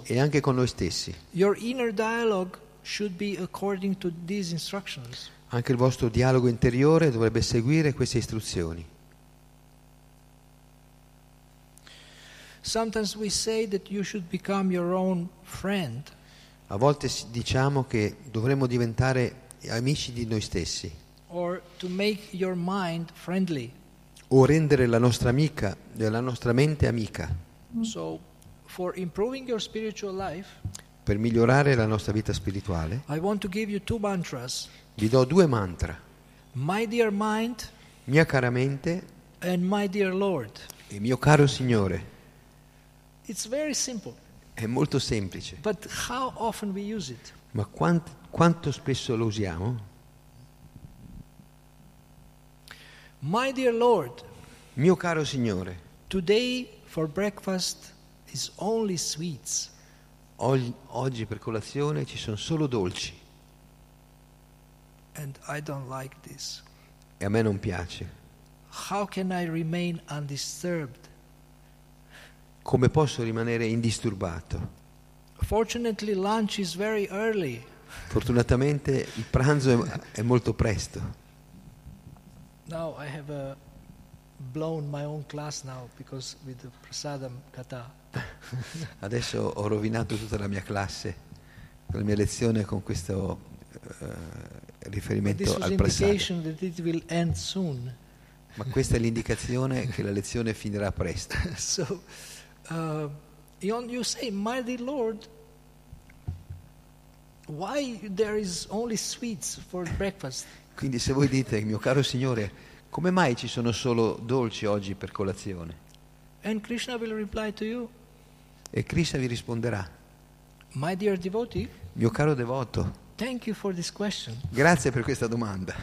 e anche con noi stessi. Your inner dialogue should be according to these instructions. Anche il vostro dialogo interiore dovrebbe seguire queste istruzioni. Sometimes we say that you should become your own friend. A volte diciamo che dovremmo diventare amici di noi stessi or to make your mind friendly. o rendere la nostra amica, la nostra mente amica So, for improving your spiritual life, per migliorare la nostra vita spirituale. I want to give you two mantras Vi do due mantra, My dear mind mia cara mente and My dear Lord. e mio caro Signore. It's very simple, È molto semplice, but how often we use it? ma quant- quanto spesso lo usiamo? My dear Lord, Mio caro Signore, today for breakfast is only sweets. og- oggi per colazione ci sono solo dolci And I don't like this. e a me non piace. How can I remain undisturbed? Come posso rimanere indisturbato? Fortunately, lunch is very early. Fortunatamente il pranzo è, è molto presto. Now I have uh, blown my own class now because with the prasadam kata. [LAUGHS] Adesso ho rovinato tutta la mia classe, la mia lezione con questo But riferimento al prasada. indication that it will end soon. Ma questa è l'indicazione che la lezione finirà presto. [LAUGHS] so uh, you, you say, my dear Lord, why there is only sweets for breakfast? Quindi se voi dite, mio caro Signore, come mai ci sono solo dolci oggi per colazione? Krishna you, E Krishna vi risponderà, devotee, mio caro devoto, grazie per questa domanda.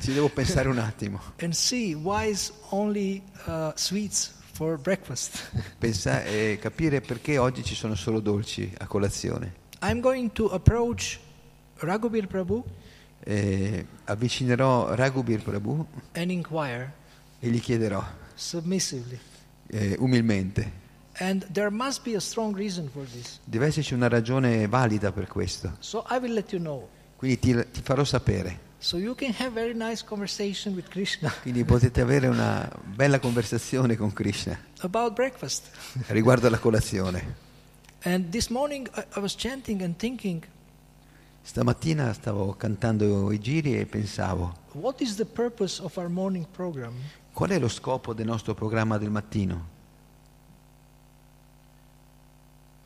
Ci devo pensare un attimo, [LAUGHS] and see why is only uh, sweets for breakfast. [LAUGHS] Pensa- e capire perché oggi ci sono solo dolci a colazione. I'm going to approach Raghubir Prabhu E avvicinerò Raghubir Prabhu inquire e gli chiederò eh, umilmente. Deve esserci una ragione valida per questo. So I will let you know. Quindi ti, ti farò sapere. So nice [LAUGHS] Quindi potete avere una bella conversazione con Krishna riguardo alla colazione. And this morning I, I was chanting and thinking, Stamattina stavo cantando i giri e pensavo, program? qual è lo scopo del nostro programma del mattino?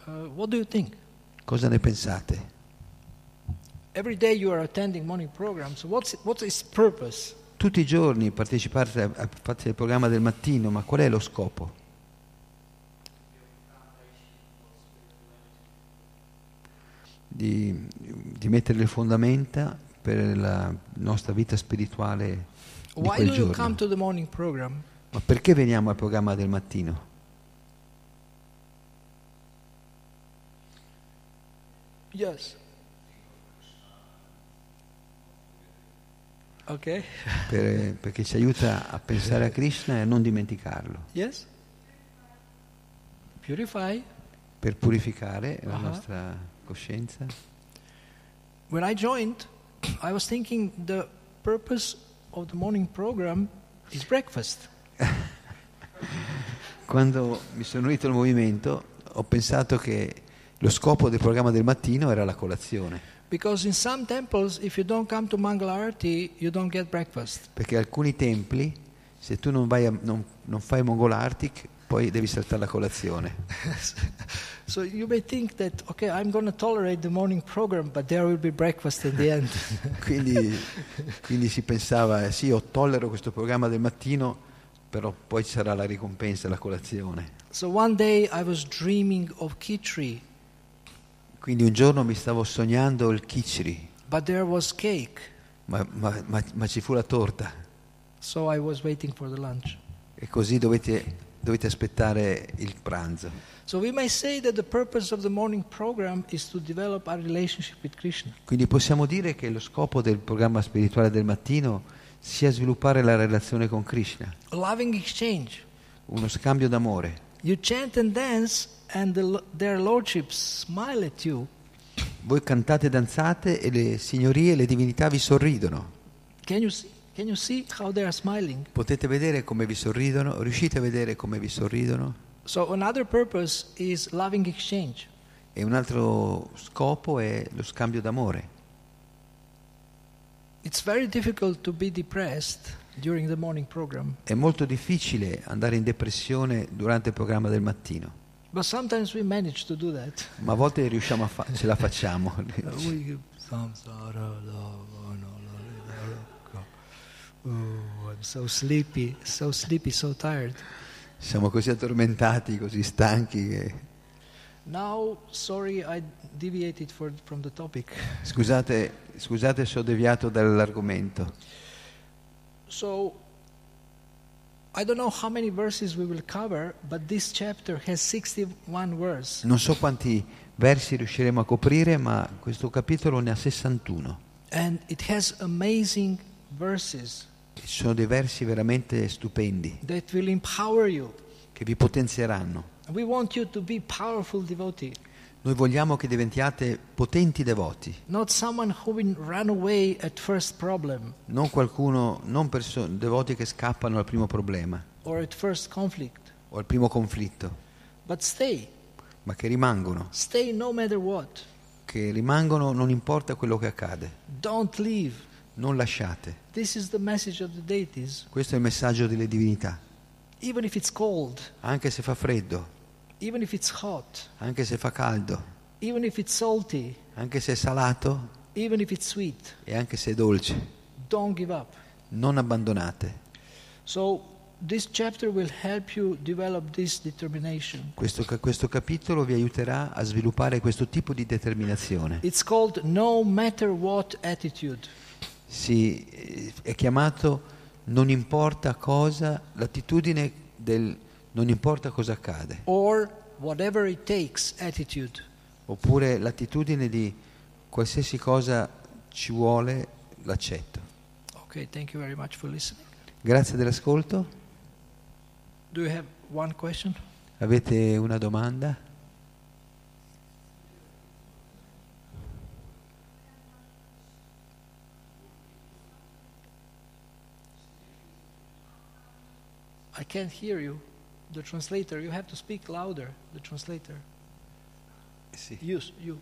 Uh? Cosa ne pensate? Morning programs. What's what's? Tutti i giorni partecipate a- a- fate il programma del mattino, ma qual è lo scopo? Di, di mettere le fondamenta per la nostra vita spirituale di Why quel do you come giorno. to the morning program? Ma perché veniamo al programma del mattino? Yes. Okay. Per- perché ci aiuta a pensare a Krishna e a non dimenticarlo, Yes. Purify. per purificare la Ah. nostra coscienza. When I joined, I was thinking the purpose of the morning program is breakfast. [LAUGHS] Quando mi sono unito al movimento ho pensato che Lo scopo del programma del mattino era la colazione, Because in some temples, if you don't come to Mangala Arati, you don't get breakfast. perché alcuni templi, se tu non, vai a- non, non fai Mongolartic, poi devi saltare la colazione. [LAUGHS] so you may think that, okay, I'm going to tolerate the morning program, but there will be breakfast in the end. [LAUGHS] Quindi, quindi si pensava, eh, sì, io tollero questo programma del mattino, però poi ci sarà la ricompensa, la colazione. so one day I was dreaming of Khichdi, Quindi un giorno mi stavo sognando il kichri, but there was cake. ma, ma- ma- ma ci fu la torta So I was waiting for the lunch. e così dovete, dovete aspettare il pranzo. So. Quindi possiamo dire che lo scopo del programma spirituale del mattino sia sviluppare la relazione con Krishna, uno scambio d'amore. And and the. Voi cantate e danzate e le signorie e le divinità vi sorridono. Can you see? Can you see how they are smiling? Potete vedere come vi sorridono? Riuscite a vedere come vi sorridono? So another purpose is loving exchange. E un altro scopo è lo scambio d'amore. It's very difficult to be depressed during the morning program, È molto difficile andare in depressione durante il programma del mattino, but sometimes we manage to do that. ma a volte riusciamo a fa- ce la facciamo. [LAUGHS] We give samsara, lavana, lalita, Oh, I'm so sleepy, so sleepy, so tired. Siamo così addormentati, così stanchi che... Now, sorry, I deviated for, from the topic. Scusate, scusate se ho deviato dall'argomento. So, I don't know how many verses we will cover, but this chapter has 61 verses. Non so quanti versi riusciremo a coprire, ma questo capitolo ne ha 61. And it has amazing verses Ci sono dei versi veramente stupendi. That will empower you. che vi potenzieranno. We want you to be powerful devotee, Noi vogliamo che diventiate potenti devoti, non qualcuno, non perso- devoti che scappano al primo problema. O al primo conflitto, ma che rimangono, Stay no che rimangono non importa quello che accade. Don't leave. Non lasciate. Deities. Questo è il messaggio delle divinità. Cold, Anche se fa freddo, hot, anche se fa caldo, salty, anche se è salato sweet, e anche se è dolce, non abbandonate. So. Questo, questo capitolo vi aiuterà a sviluppare questo tipo di determinazione. It's called No Matter What Attitude. Si, eh, è chiamato non importa cosa, l'attitudine del non importa cosa accade, or whatever it takes attitude. oppure l'attitudine di qualsiasi cosa ci vuole, l'accetto. Okay. Grazie dell'ascolto. Avete una domanda? I can't hear you. The translator, you have to speak louder. The translator. Sì. You, you.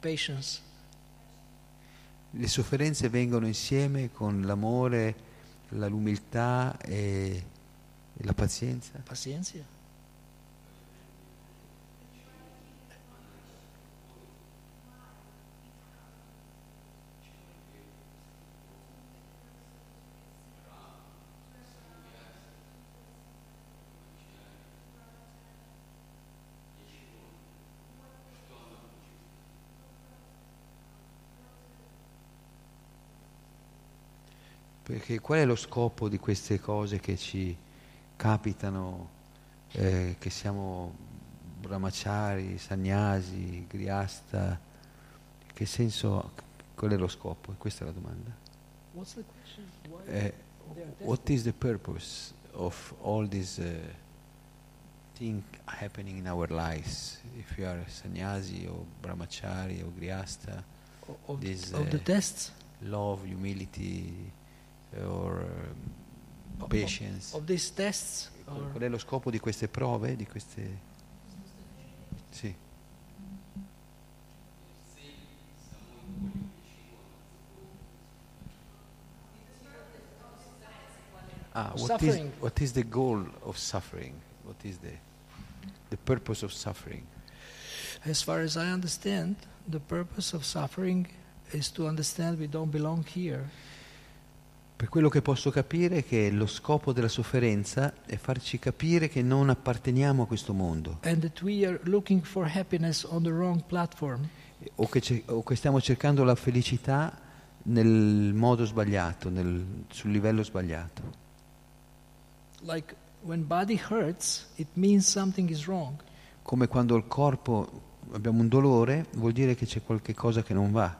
Patience. Le sofferenze vengono insieme con l'amore, la- l'umiltà e, e la pazienza. Paciencia. Perché qual è lo scopo di queste cose che ci capitano, eh, che siamo brahmachari, sannyasi, griasta? Che senso, qual è lo scopo? Questa è la domanda. What's the question? Eh, what is the purpose of all these uh, thing happening in our lives. If you are sannyasi or brahmachari or O- Of, This, of the uh, tests? love, humility, or um, patience. Of these tests? Qual è lo scopo di queste prove, di queste... Sì. Ah, what is, what is the goal of suffering? What is the, the purpose of suffering? as far as I understand, the purpose of suffering is to understand we don't belong here. Per quello che posso capire è che lo scopo della sofferenza è farci capire che non apparteniamo a questo mondo o che, ce- o che stiamo cercando la felicità nel modo sbagliato, nel- sul livello sbagliato. Like hurts. Come quando il corpo abbiamo un dolore, vuol dire che c'è qualche cosa che non va.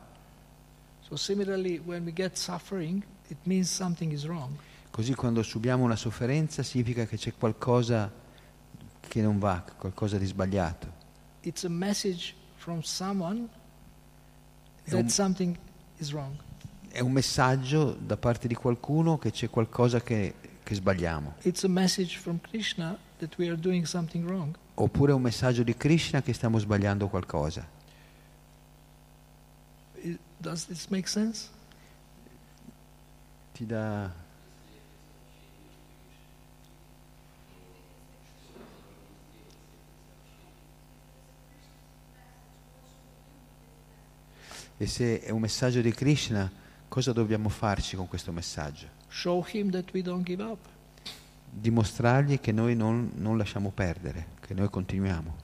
So similarly, when we get suffering, it means something is wrong. Così quando subiamo una sofferenza significa che c'è qualcosa che non va, qualcosa di sbagliato. It's a message from someone È that un- something is wrong. È un messaggio da parte di qualcuno che c'è qualcosa che, che sbagliamo. It's a message from Krishna that we are doing something wrong. Oppure è un messaggio di Krishna che stiamo sbagliando qualcosa. Does this make sense? Ti dà... E se è un messaggio di Krishna, cosa dobbiamo farci con questo messaggio? Show him that we don't give up. Dimostrargli che noi non, non lasciamo perdere, che noi continuiamo.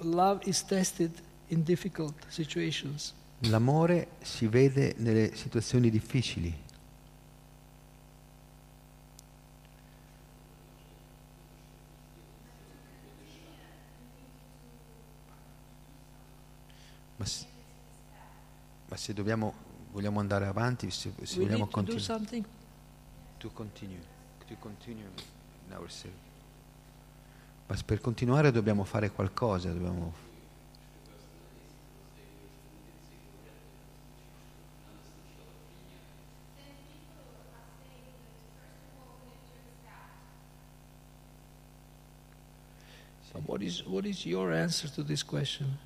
Love is tested in difficult situations. L'amore si vede nelle situazioni difficili. Ma se, ma se dobbiamo, vogliamo andare avanti, se, se we vogliamo to do continuare. something. To continue, to continue in ourselves. Ma per continuare dobbiamo fare qualcosa, dobbiamo What is, what is your answer to this question?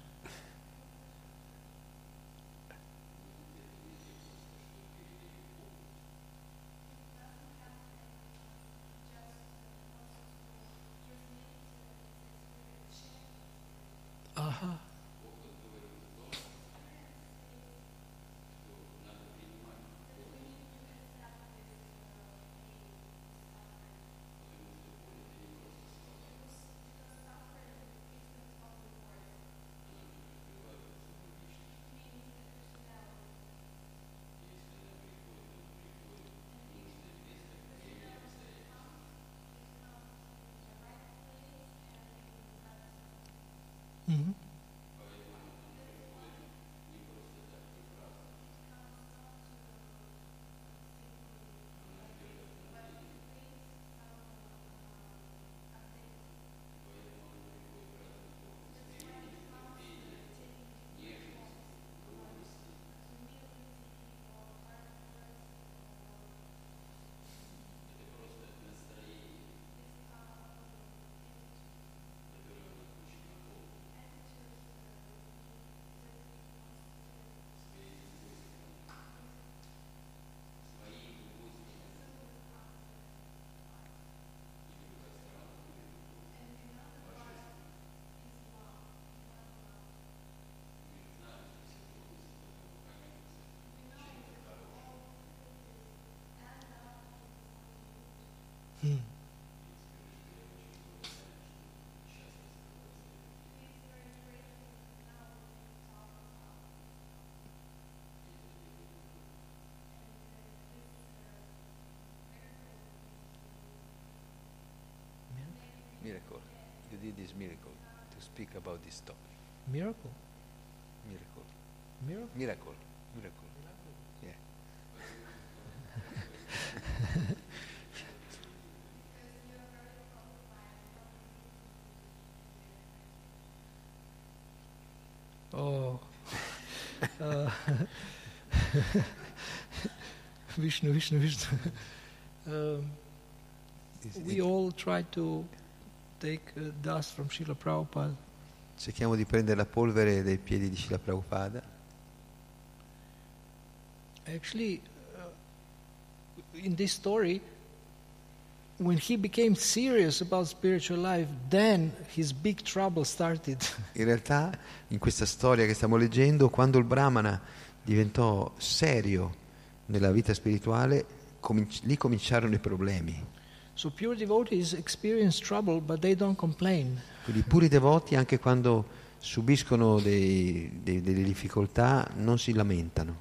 Mm. Miracle. You did this miracle to speak about this topic. Miracle. Miracle. Miracle. Miracle. Miracle. [LAUGHS] Vishnu, Vishnu, Vishnu. um, we all try to take uh, dust from Srila Prabhupada. Cerchiamo di prendere la polvere dai piedi di Srila Prabhupada. Actually, uh, in this story, when he became serious about spiritual life, then his big trouble started. In realtà, in questa storia che stiamo leggendo, quando il Brahmana diventò serio nella vita spirituale, cominci- lì cominciarono i problemi. so pure devotees experience trouble, but they don't complain. Quindi i puri devoti, anche quando subiscono dei- dei- delle difficoltà, non si lamentano.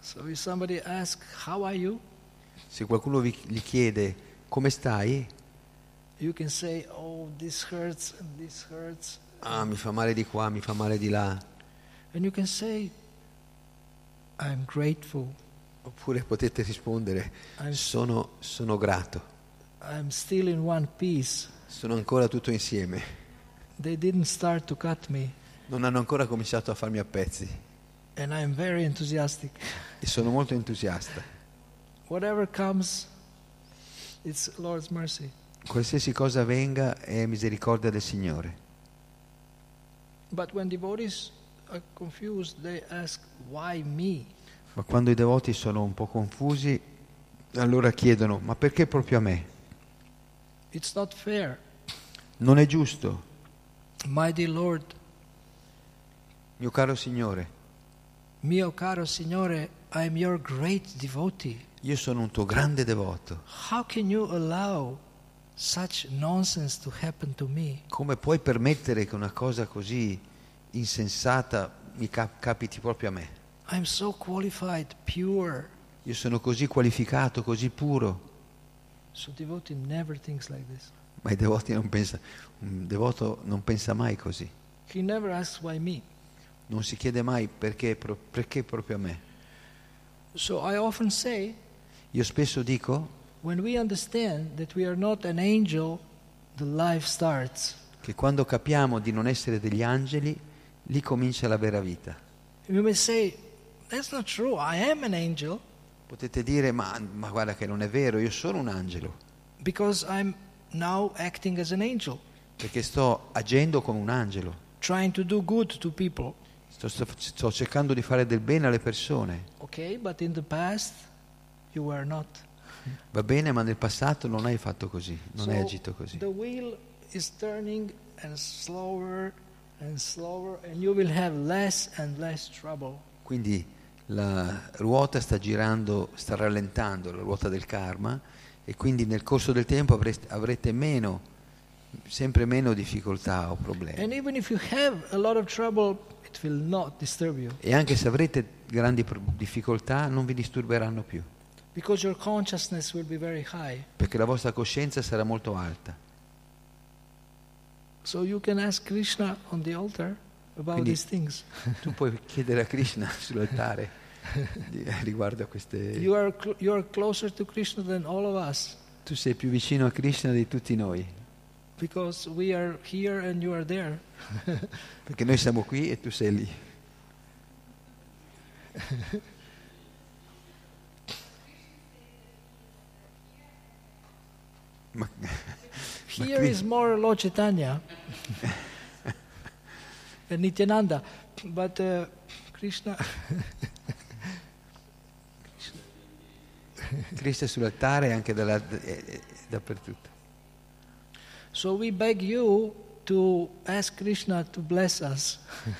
So if somebody asks, "How are you?" Se qualcuno vi- gli chiede come stai, you can say, "Oh, this hurts this hurts," ah, mi fa male di qua, mi fa male di là. and you can say, "I'm grateful. Oppure potete rispondere, I'm sono, sono grato, I'm still in one piece. sono ancora tutto insieme. They didn't start to cut me, Non hanno ancora cominciato a farmi a pezzi and I'm very enthusiastic. e sono molto entusiasta. Whatever comes, it's Lord's mercy." Qualsiasi cosa venga è misericordia del Signore. But when devotees confused, they ask, "Why me?" Ma quando i devoti sono un po' confusi, allora chiedono, ma perché proprio a me? It's not fair. Non è giusto, Lord, mio caro Signore, mio caro Signore, I am your great devotee. io sono un tuo grande devoto. How can you allow such nonsense to happen to me? Come puoi permettere che una cosa così insensata mi cap- capiti proprio a me? I'm so qualified, pure. Io sono così qualificato, così puro. So devotee never thinks like this. Ma i devoti non pensa, un devoto non pensa mai così. He never asks why me. Non si chiede mai perché, pro- perché proprio a me. So I often say, Io spesso dico when we understand that we are not an angel, the life starts. che quando capiamo di non essere degli angeli, lì comincia la vera vita. Say, an Potete dire, ma, ma guarda che non è vero, io sono un angelo, an perché sto agendo come un angelo, trying to do good to people. sto, sto- sto cercando di fare del bene alle persone. Okay. Va bene, ma nel passato non hai fatto così, non hai So agito così. The wheel is turning and slower and slower, and you will have less and less trouble. Quindi la ruota sta girando, sta rallentando, la ruota del karma, e quindi nel corso del tempo avreste- avrete meno, sempre meno difficoltà o problemi. And even if you have a lot of trouble, it will not disturb you E anche se avrete grandi difficoltà non vi disturberanno più, because your consciousness will be very high. perché la vostra coscienza sarà molto alta. So you can ask Krishna on the altar about Quindi- these things. [LAUGHS] Tu puoi chiedere a Krishna [LAUGHS] sull'altare di- riguardo a queste... You are, cl- you are closer to Krishna than all of us Tu sei più vicino a Krishna di tutti noi, because we are here and you are there. [LAUGHS] perché noi siamo qui e tu sei lì. Ma, Here qui- is more Lord Chaitanya [LAUGHS] and Nityananda, but uh, Krishna. Krishna è sull'altare e anche dalla- eh, dappertutto. So we beg you to ask Krishna to bless us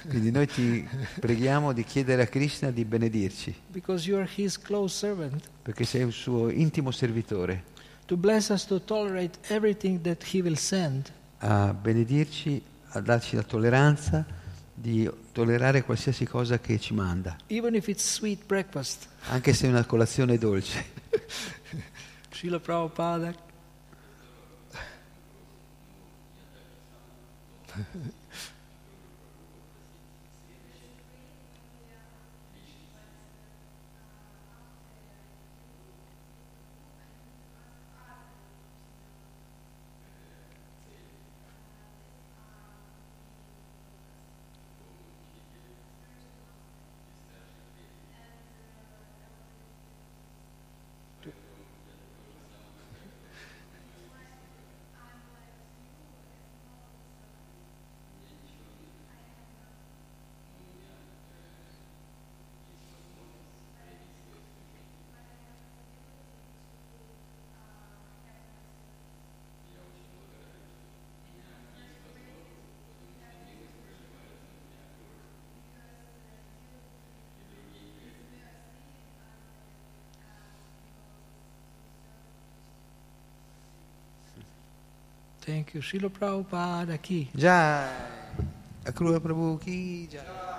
Quindi noi ti preghiamo di chiedere a Krishna di benedirci, because you are his close servant, perché sei un suo intimo servitore, to bless us to tolerate everything that he will send. a benedirci, a darci la tolleranza di tollerare qualsiasi cosa che ci manda, Even if it's sweet breakfast. anche se è una colazione dolce. [LAUGHS] Srila Prabhupada. Thank you. Srila Prabhupada ki. Jai. Akruva Prabhu ki jai.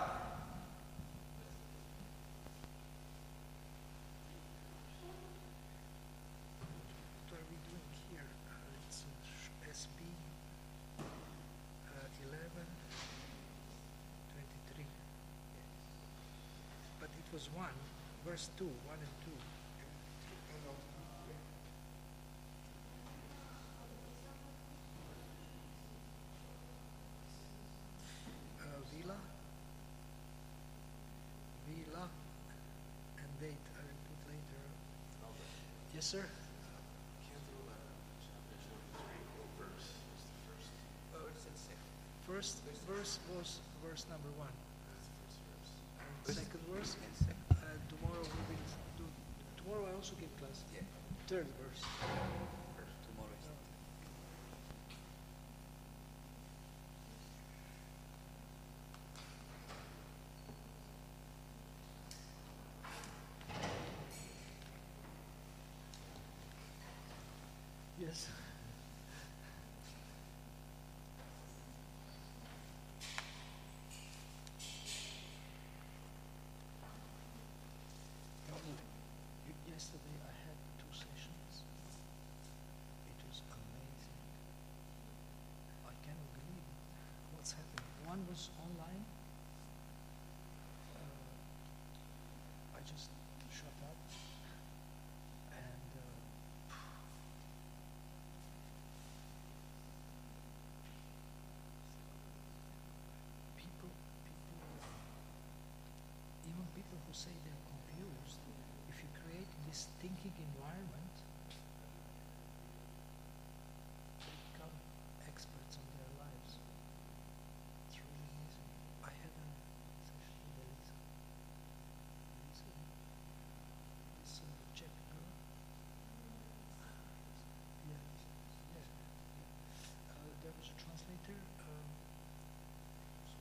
Yes, sir. First verse was verse number one. Second verse. Uh, tomorrow we will do. Tomorrow I also give class. Yeah. Third verse. Tomorrow. Yes. Y- Yesterday I had two sessions. It was amazing. I cannot believe what's happening. One was online. Uh, I just shut up and uh, people, people, even people who say they're confused, if you create this thinking environment, they become experts on their lives. It's really amazing. I had a session with Elisa. Elisa, this uh, Czech girl. Yeah, yeah, yeah. Uh, there was a translator. Um, so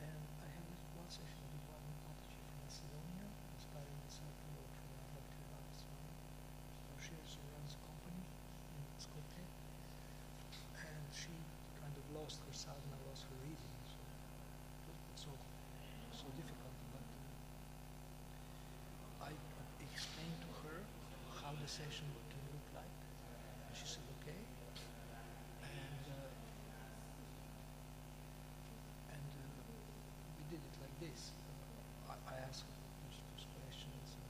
and I had this one session with one Mataji from Macedonia, inspiring disciple of uh, Bhaktivedanta Swami. So she also runs a company in Skopje, and she kind of lost her sadhana, lost her so it was so so difficult. But uh, I explained to her how the session can look like, and she said okay. And uh, and uh, we did it like this. I, I asked her questions and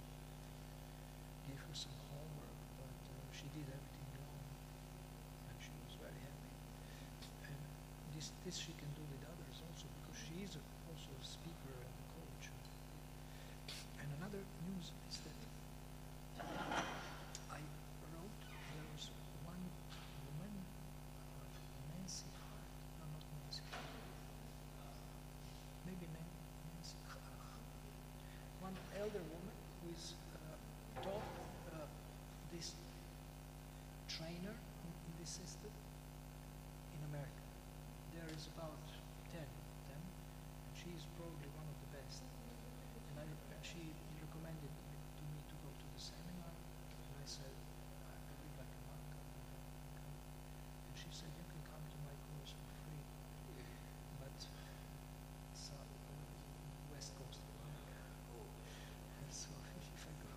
gave her some homework, but uh, she did everything alone, and she was very happy. And this she can do with others also because she is a, also a speaker and a coach. And another news is that I wrote there was one woman, Nancy Hart, no, not Nancy maybe Nancy one elder woman who is uh, taught uh, this trainer in, this system. Is about 10 of them, and she is probably one of the best. And I, she recommended me, to me to go to the seminar, and I said, I believe like a monk, I don't know if I can come. And she said, you can come to my course for free, but it's uh, west coast of America. And so if I go,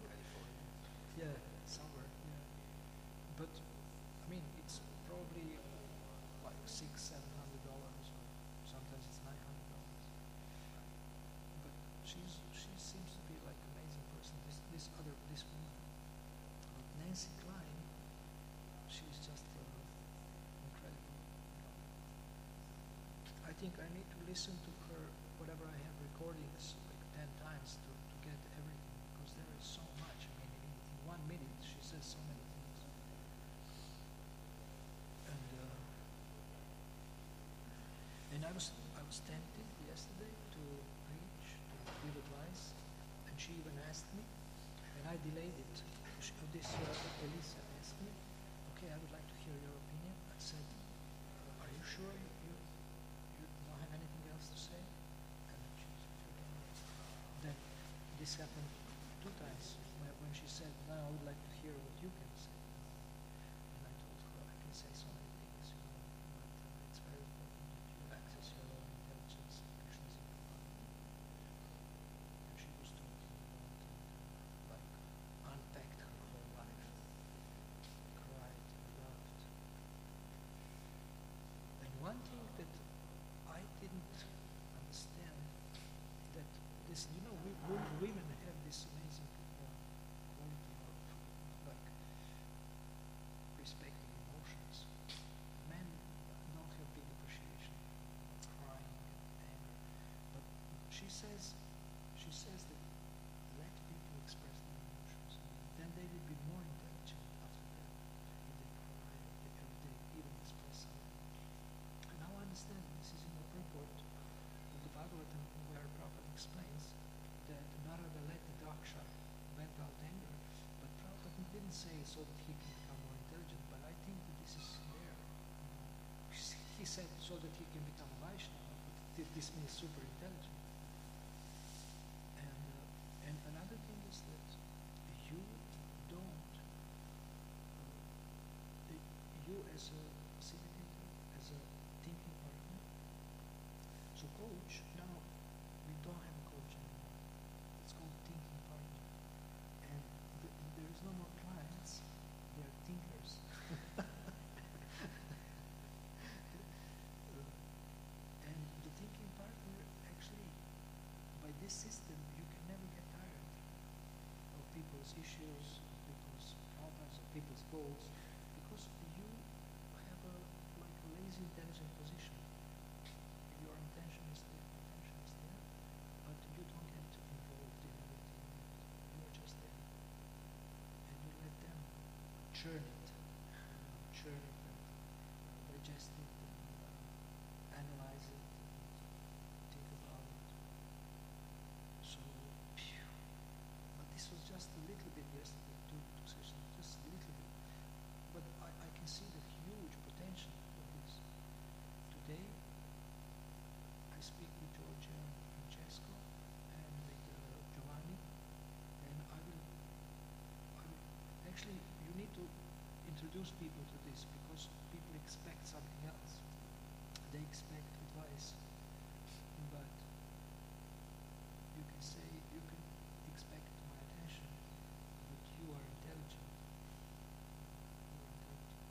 yeah, somewhere, yeah. But I mean, it's probably like six, seven hundred dollars, or sometimes it's nine hundred dollars. But she's she seems to be like amazing person. This this other this woman, but Nancy Klein, she's just uh, incredible. I think I need to listen to her whatever I have recordings like ten times to, to get everything because there is so much. I mean, in, in one minute she says so many things. And uh, and I was I was tempted yesterday to preach, to give advice, and she even asked me, and I delayed it. She, uh, this uh, Elisa asked me, okay, I would like to hear your opinion. I said, uh, are you sure you, you you don't have anything else to say? And she said, "Forget it." Then this happened two times when, she said, now I would like to hear what you can say. And I told her I can say so she says, she says that let people express their emotions. Then they will be more intelligent after that if they cry or they, even express something. And now I understand this is in the purport of the Bhagavatam where Prabhupada explains that Narada let the Daksha vent out anger, but Prabhupada didn't say so that he can become more intelligent, but I think that this is there. He said so that he can become a Vaishnava, but thi- this means super intelligent. And, uh, and another thing is that you don't, uh, you as a facilitator, as a thinking partner, so coach, now we don't have a coach anymore. It's called thinking partner. And th- there is no more clients, they are thinkers. Uh, and the thinking partner actually by this system you can never get tired of people's issues, of people's problems, of people's goals, because you have a like a lazy intelligent position. Your intention is there, attention is there, but you don't get involved in everything. You are just there. And you let them churn it, you know, churn it and uh, digest it and uh, analyze it and think about it. So, phew. but this was just a little bit yesterday, two, two sessions, just a little bit. But I, I can see the huge potential of this. Today, I speak with Georgia and Francesco and with uh, Giovanni, and I will, I will, actually, you need to introduce people to this because people expect something else. They expect advice, but you can say you can expect my attention, but you are intelligent. You are intelligent.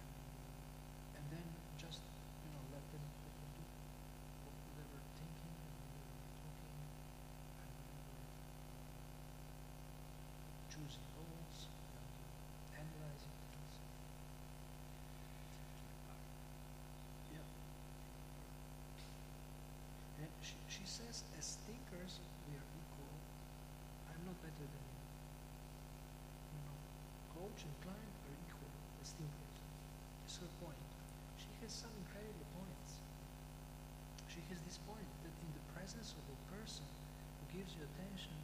And, and then just you know let them let them do wh- whatever thinking and whatever talking and whatever uh, choosing goals and uh, analyzing things. Yeah. And she, she says, as thinkers, we are equal. I'm not better than you. You know, coach and client are equal as thinkers. That's her point. She has some incredible points. She has this point that in the presence of a person who gives you attention,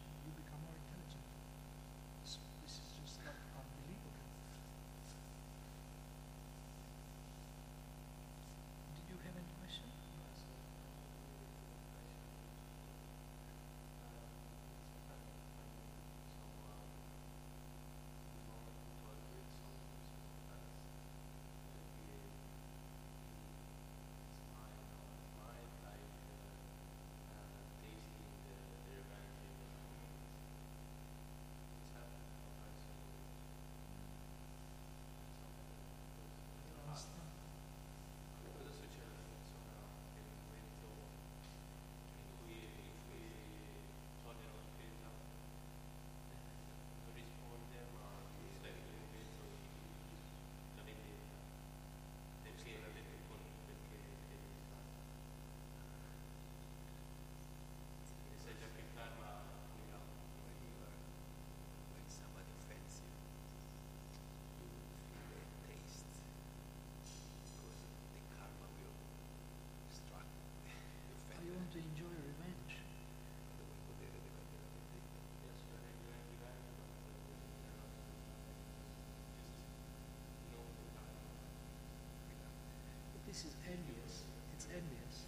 this is envious. It's envious.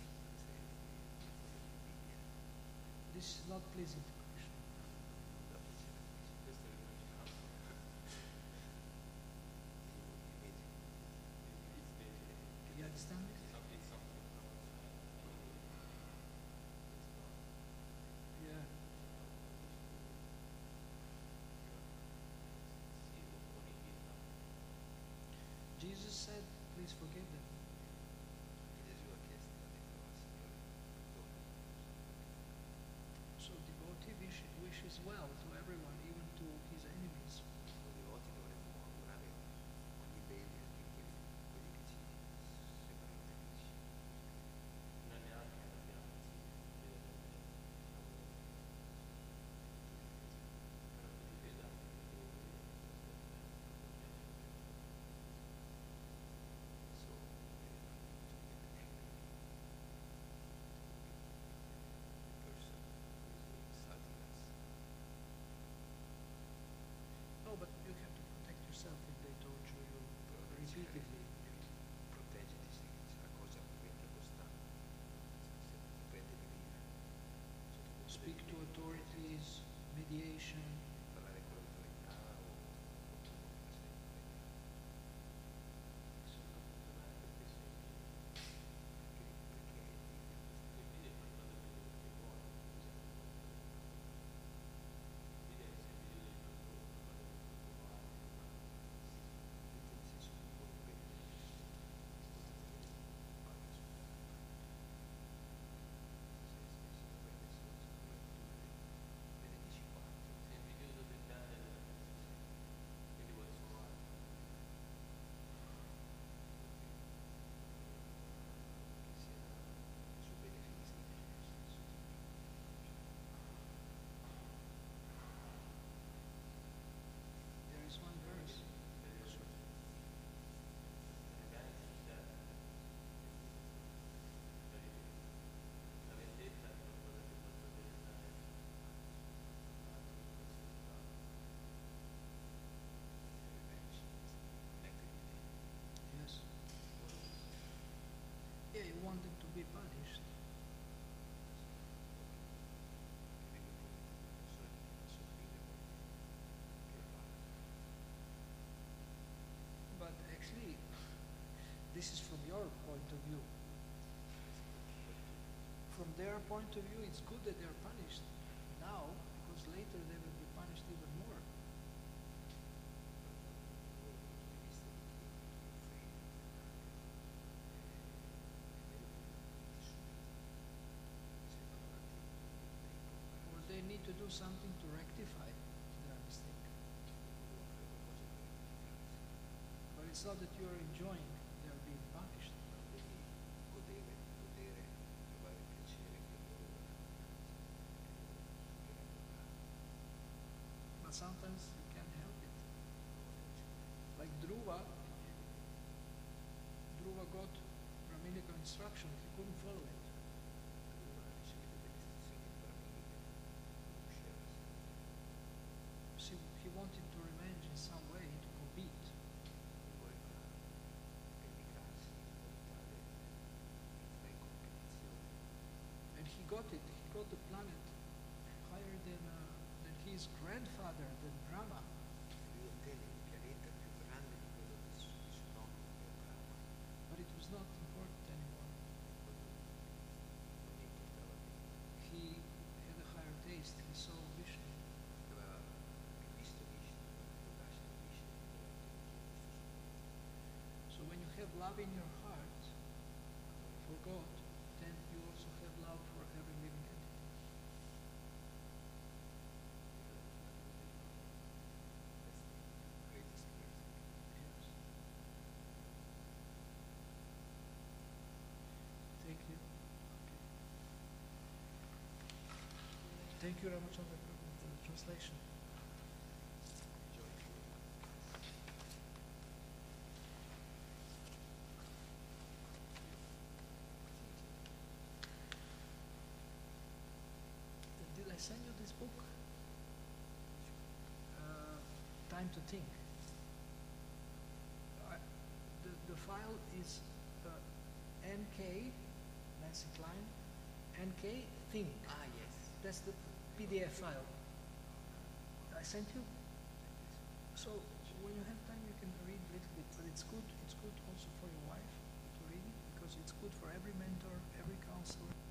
This is not pleasing to Krishna. You understand Yeah. Jesus said, please forgive them. as well. Authorities, mediation. Your point of view. From their point of view, it's good that they're punished now, because later they will be punished even more. Or they need to do something to rectify their mistake. But it's not that you are enjoying Sometimes you can't help it. Like Dhruva, Dhruva got Brahminical instruction, he couldn't follow it. ricevere delle istruzioni brahminiche, non riusciva a See, he wanted to revenge in some way, to compete. voleva vendicarsi in modo tale da entrare in competizione. And he got it. He got the planet higher than, uh, than his grandfather, than Brahma. Lui ottenne un pianeta più grande di quello del suo, di suo nonno, che è Brahma, But it was not important anymore. non gli importava più. He had a higher taste. He saw Vishnu. Aveva visto Vishnu, aveva lasciato Vishnu, aveva ottenuto questo So when you have love in your heart for God, then you also have love for every living entity. greatest gift. Yes. Thank you. Okay. Thank you, Ramachandra, Prabhu, for the translation. Did I send you this book? Uh, time to think. I, the, the file is uh, NK, Nancy Klein, NK Think. Ah, yes. That's the PDF file I sent you. So when you have time, you can read a little bit, but it's good. It's good also for your wife to read it because it's good for every mentor, every counselor.